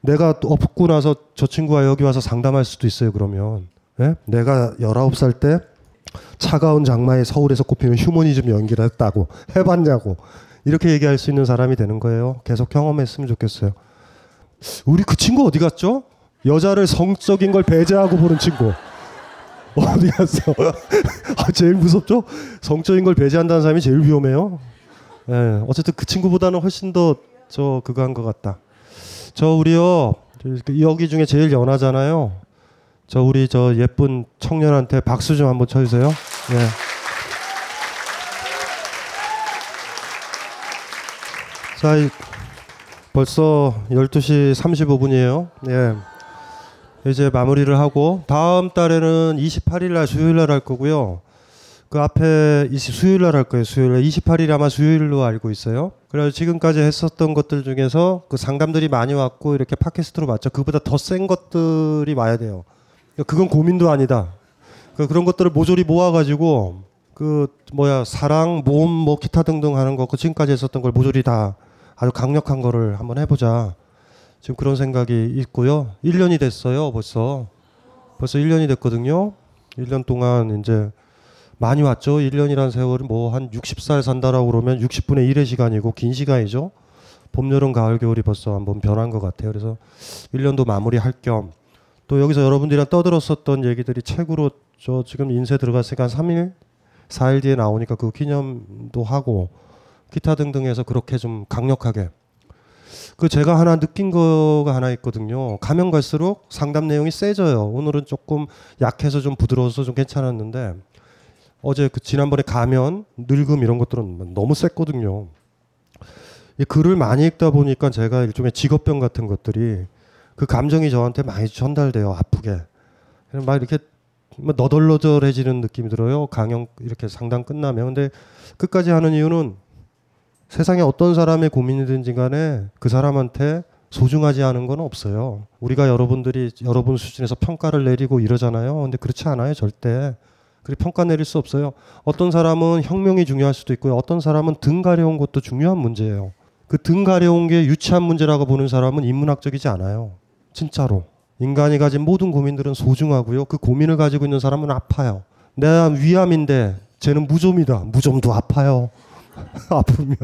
내가 없고 나서 저 친구가 여기 와서 상담할 수도 있어요, 그러면. 예? 내가 19살 때 차가운 장마에 서울에서 꼽히는 휴머니즘 연기를 했다고 해봤냐고 이렇게 얘기할 수 있는 사람이 되는 거예요. 계속 경험했으면 좋겠어요. 우리 그 친구 어디 갔죠? 여자를 성적인 걸 배제하고 보는 친구. 어디 갔어? 아, 제일 무섭죠? 성적인 걸 배제한다는 사람이 제일 위험해요. 예, 네, 어쨌든 그 친구보다는 훨씬 더 저 그거 한 것 같다. 저 우리요 그 여기 중에 제일 연하잖아요. 저 우리 저 예쁜 청년한테 박수 좀 한번 쳐주세요. 예. 자, 벌써 12시 35분이에요. 예. 이제 마무리를 하고 다음 달에는 28일 날 수요일 날 할 거고요. 그 앞에 수요일 날 할 거예요. 수요일 날 28일 아마 수요일로 알고 있어요. 그래서 지금까지 했었던 것들 중에서 그 상담들이 많이 왔고 이렇게 팟캐스트로 맞죠. 그보다 더 센 것들이 와야 돼요. 그건 고민도 아니다. 그 그런 것들을 모조리 모아가지고 그 뭐야 사랑, 모험, 뭐 기타 등등 하는 거, 그 지금까지 했었던 걸 모조리 다 아주 강력한 거를 한번 해보자. 지금 그런 생각이 있고요. 1년이 됐어요, 벌써. 벌써 1년이 됐거든요. 1년 동안 이제 많이 왔죠. 1년이란 세월이 뭐 한 60살 산다라고 그러면 60분의 1의 시간이고 긴 시간이죠. 봄, 여름, 가을, 겨울이 벌써 한번 변한 것 같아요. 그래서 1년도 마무리할 겸 또 여기서 여러분들이랑 떠들었었던 얘기들이 책으로 저 지금 인쇄 들어갔으니까 한 3일, 4일 뒤에 나오니까 그 기념도 하고 기타 등등 해서 그렇게 좀 강력하게 그 제가 하나 느낀 거가 하나 있거든요. 가면 갈수록 상담 내용이 세져요. 오늘은 조금 약해서 좀 부드러워서 좀 괜찮았는데 어제 그 지난번에 가면 늙음 이런 것들은 너무 셌거든요. 이 글을 많이 읽다 보니까 제가 일종의 직업병 같은 것들이 그 감정이 저한테 많이 전달돼요. 아프게. 막 이렇게 너덜너덜해지는 느낌이 들어요. 강연 이렇게 상담 끝나면. 근데 끝까지 하는 이유는 세상에 어떤 사람의 고민이든지 간에 그 사람한테 소중하지 않은 건 없어요. 우리가 여러분들이 여러분 수준에서 평가를 내리고 이러잖아요. 근데 그렇지 않아요, 절대. 그리고 평가 내릴 수 없어요. 어떤 사람은 혁명이 중요할 수도 있고요. 어떤 사람은 등 가려운 것도 중요한 문제예요. 그 등 가려운 게 유치한 문제라고 보는 사람은 인문학적이지 않아요. 진짜로. 인간이 가진 모든 고민들은 소중하고요. 그 고민을 가지고 있는 사람은 아파요. 내가 위암인데 쟤는 무좀이다. 무좀도 아파요. 아프면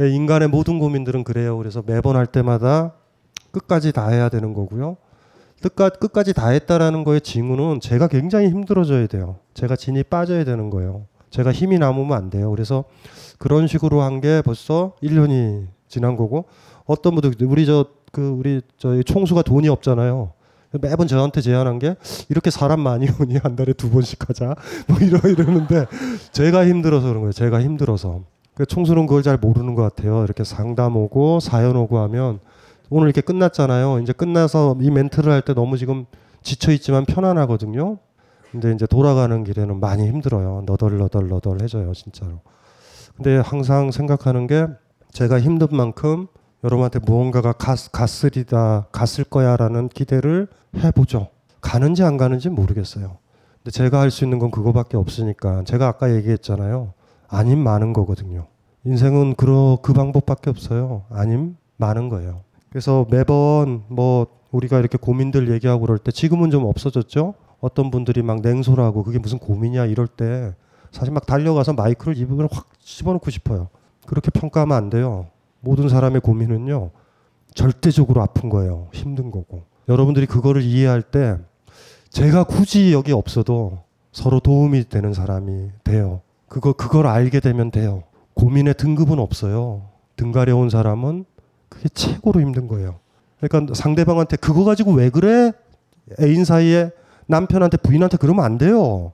예, 인간의 모든 고민들은 그래요. 그래서 매번 할 때마다 끝까지 다 해야 되는 거고요. 끝까지, 끝까지 다 했다라는 거의 징후는 제가 굉장히 힘들어져야 돼요. 제가 진이 빠져야 되는 거예요. 제가 힘이 남으면 안 돼요. 그래서 그런 식으로 한 게 벌써 1년이 지난 거고 어떤 분들 우리 저 그 우리 저희 총수가 돈이 없잖아요. 매번 저한테 제안한 게 이렇게 사람 많이 오니 한 달에 두 번씩 하자 뭐 이러 이러는데 제가 힘들어서 그런 거예요. 제가 힘들어서 그 총수는 그걸 잘 모르는 것 같아요. 이렇게 상담 오고 사연 오고 하면 오늘 이렇게 끝났잖아요. 이제 끝나서 이 멘트를 할 때 너무 지금 지쳐 있지만 편안하거든요. 근데 이제 돌아가는 길에는 많이 힘들어요. 너덜너덜너덜 해져요, 진짜로. 근데 항상 생각하는 게 제가 힘든 만큼 여러분한테 무언가가 가, 갔으리다, 갔을 거야라는 기대를 해보죠. 가는지 안 가는지 모르겠어요. 근데 제가 할 수 있는 건 그거밖에 없으니까 제가 아까 얘기했잖아요. 아님 많은 거거든요. 인생은 그러, 그 방법밖에 없어요. 아님 많은 거예요. 그래서 매번 뭐 우리가 이렇게 고민들 얘기하고 그럴 때 지금은 좀 없어졌죠. 어떤 분들이 막 냉소라고 그게 무슨 고민이야 이럴 때 사실 막 달려가서 마이크를 입으로 확 집어넣고 싶어요. 그렇게 평가하면 안 돼요. 모든 사람의 고민은요 절대적으로 아픈 거예요. 힘든 거고 여러분들이 그거를 이해할 때 제가 굳이 여기 없어도 서로 도움이 되는 사람이 돼요. 그거 그걸 알게 되면 돼요. 고민의 등급은 없어요. 등 가려운 사람은 그게 최고로 힘든 거예요. 그러니까 상대방한테 그거 가지고 왜 그래? 애인 사이에 남편한테 부인한테 그러면 안 돼요.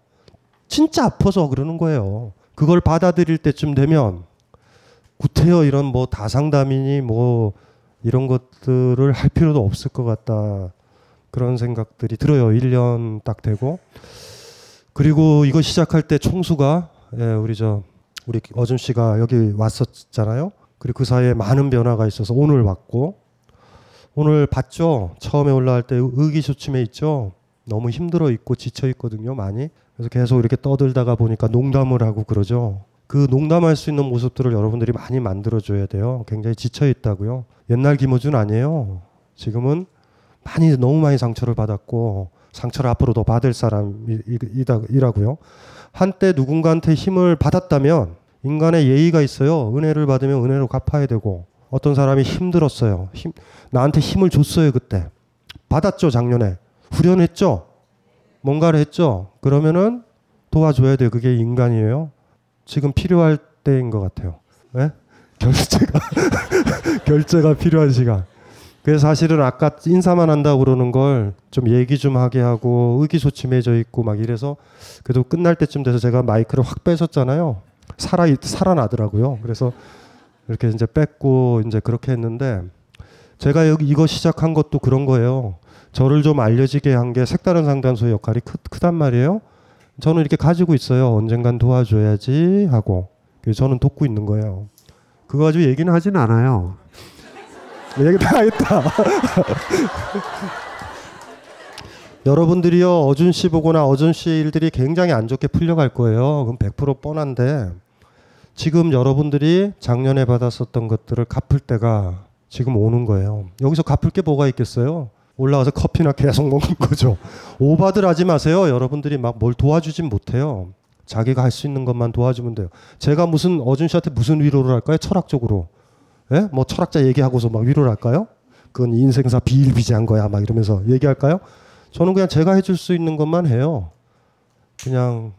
진짜 아파서 그러는 거예요. 그걸 받아들일 때쯤 되면 구태여 이런 뭐 다상담이니 뭐 이런 것들을 할 필요도 없을 것 같다. 그런 생각들이 들어요. 1년 딱 되고. 그리고 이거 시작할 때 총수가 예, 우리 저 우리 어준 씨가 여기 왔었잖아요. 그리고 그 사이에 많은 변화가 있어서 오늘 왔고 오늘 봤죠. 처음에 올라갈 때 의기소침해 있죠. 너무 힘들어 있고 지쳐 있거든요. 많이. 그래서 계속 이렇게 떠들다가 보니까 농담을 하고 그러죠. 그 농담할 수 있는 모습들을 여러분들이 많이 만들어줘야 돼요. 굉장히 지쳐 있다고요. 옛날 김호준 아니에요. 지금은 많이 너무 많이 상처를 받았고 상처를 앞으로 더 받을 사람이라고요. 한때 누군가한테 힘을 받았다면 인간의 예의가 있어요. 은혜를 받으면 은혜로 갚아야 되고 어떤 사람이 힘들었어요. 힘, 나한테 힘을 줬어요 그때. 받았죠 작년에. 후련했죠. 뭔가를 했죠. 그러면은 도와줘야 돼요. 그게 인간이에요. 지금 필요할 때인 것 같아요. 네? 결제가 결제가 필요한 시간. 그래서 사실은 아까 인사만 한다고 그러는 걸 좀 얘기 좀 하게 하고 의기소침해져 있고 막 이래서 그래도 끝날 때쯤 돼서 제가 마이크를 확 뺏었잖아요. 살아 살아나더라고요. 그래서 이렇게 이제 뺐고 이제 그렇게 했는데 제가 여기 이거 시작한 것도 그런 거예요. 저를 좀 알려지게 한 게 색다른 상담소의 역할이 크, 크단 말이에요. 저는 이렇게 가지고 있어요. 언젠간 도와줘야지 하고 저는 돕고 있는 거예요. 그거 가지고 얘기는 하진 않아요. 얘기 다 했다. 여러분들이요 어준 씨 보거나 어준 씨 일들이 굉장히 안 좋게 풀려갈 거예요. 그럼 100% 뻔한데 지금 여러분들이 작년에 받았었던 것들을 갚을 때가 지금 오는 거예요. 여기서 갚을 게 뭐가 있겠어요? 올라가서 커피나 계속 먹는 거죠. 오바들 하지 마세요. 여러분들이 막 뭘 도와주진 못해요. 자기가 할 수 있는 것만 도와주면 돼요. 제가 무슨 어준 씨한테 무슨 위로를 할까요? 철학적으로. 예? 뭐 철학자 얘기하고서 막 위로를 할까요? 그건 인생사 비일비재한 거야. 막 이러면서 얘기할까요? 저는 그냥 제가 해줄 수 있는 것만 해요. 그냥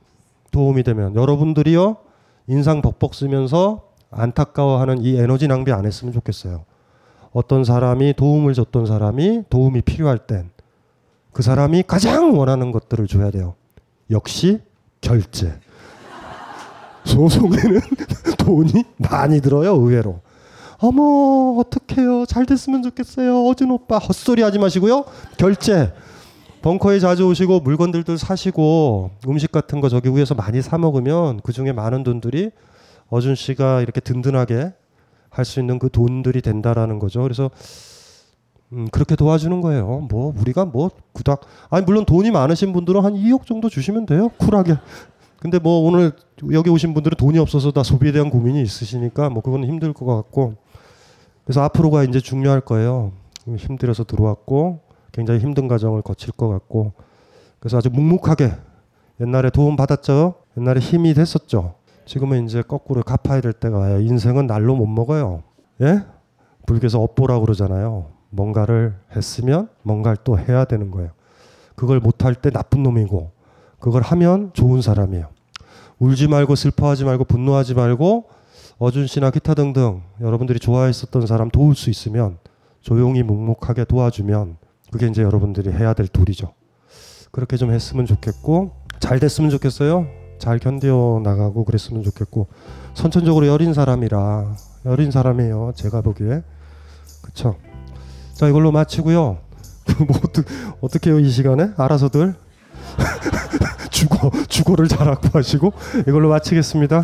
도움이 되면 여러분들이요 인상 벅벅 쓰면서 안타까워하는 이 에너지 낭비 안 했으면 좋겠어요. 어떤 사람이 도움을 줬던 사람이 도움이 필요할 땐 그 사람이 가장 원하는 것들을 줘야 돼요. 역시 결제. 소송에는 돈이 많이 들어요, 의외로. 어머, 어떡해요. 잘 됐으면 좋겠어요. 어진 오빠. 헛소리 하지 마시고요. 결제. 벙커에 자주 오시고 물건들도 사시고 음식 같은 거 저기 위에서 많이 사 먹으면 그 중에 많은 돈들이 어준 씨가 이렇게 든든하게 할 수 있는 그 돈들이 된다라는 거죠. 그래서 음, 그렇게 도와주는 거예요. 뭐 우리가 뭐 구닥 아니 물론 돈이 많으신 분들은 한 2억 정도 주시면 돼요. 쿨하게. 근데 뭐 오늘 여기 오신 분들은 돈이 없어서 다 소비에 대한 고민이 있으시니까 뭐 그건 힘들 것 같고 그래서 앞으로가 이제 중요할 거예요. 힘들어서 들어왔고 굉장히 힘든 과정을 거칠 것 같고 그래서 아주 묵묵하게 옛날에 도움 받았죠. 옛날에 힘이 됐었죠. 지금은 이제 거꾸로 갚아야 될 때가 와요. 인생은 날로 못 먹어요. 예? 불교에서 업보라고 그러잖아요. 뭔가를 했으면 뭔가를 또 해야 되는 거예요. 그걸 못할 때 나쁜 놈이고 그걸 하면 좋은 사람이에요. 울지 말고 슬퍼하지 말고 분노하지 말고 어준 씨나 기타 등등 여러분들이 좋아했었던 사람 도울 수 있으면 조용히 묵묵하게 도와주면 그게 이제 여러분들이 해야 될 도리죠. 그렇게 좀 했으면 좋겠고 잘 됐으면 좋겠어요. 잘 견뎌 나가고 그랬으면 좋겠고 선천적으로 여린 사람이라 여린 사람이에요. 제가 보기에 그쵸. 자 이걸로 마치고요. 뭐 어떻게 해요 이 시간에 알아서들 주거 주거를 잘 확보하시고 이걸로 마치겠습니다.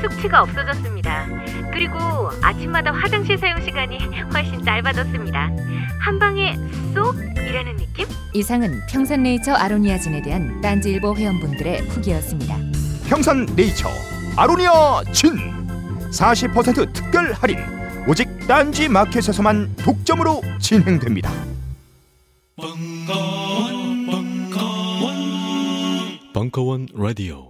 숙취가 없어졌습니다. 그리고 아침마다 화장실 사용 시간이 훨씬 짧아졌습니다. 한 방에 쏙 이라는 느낌? 이상은 평산네이처 아로니아진에 대한 딴지일보 회원분들의 후기였습니다. 평산네이처 아로니아 진 40% 특별 할인 오직 딴지 마켓에서만 독점으로 진행됩니다. 벙커원, 벙커원, 벙커원 라디오.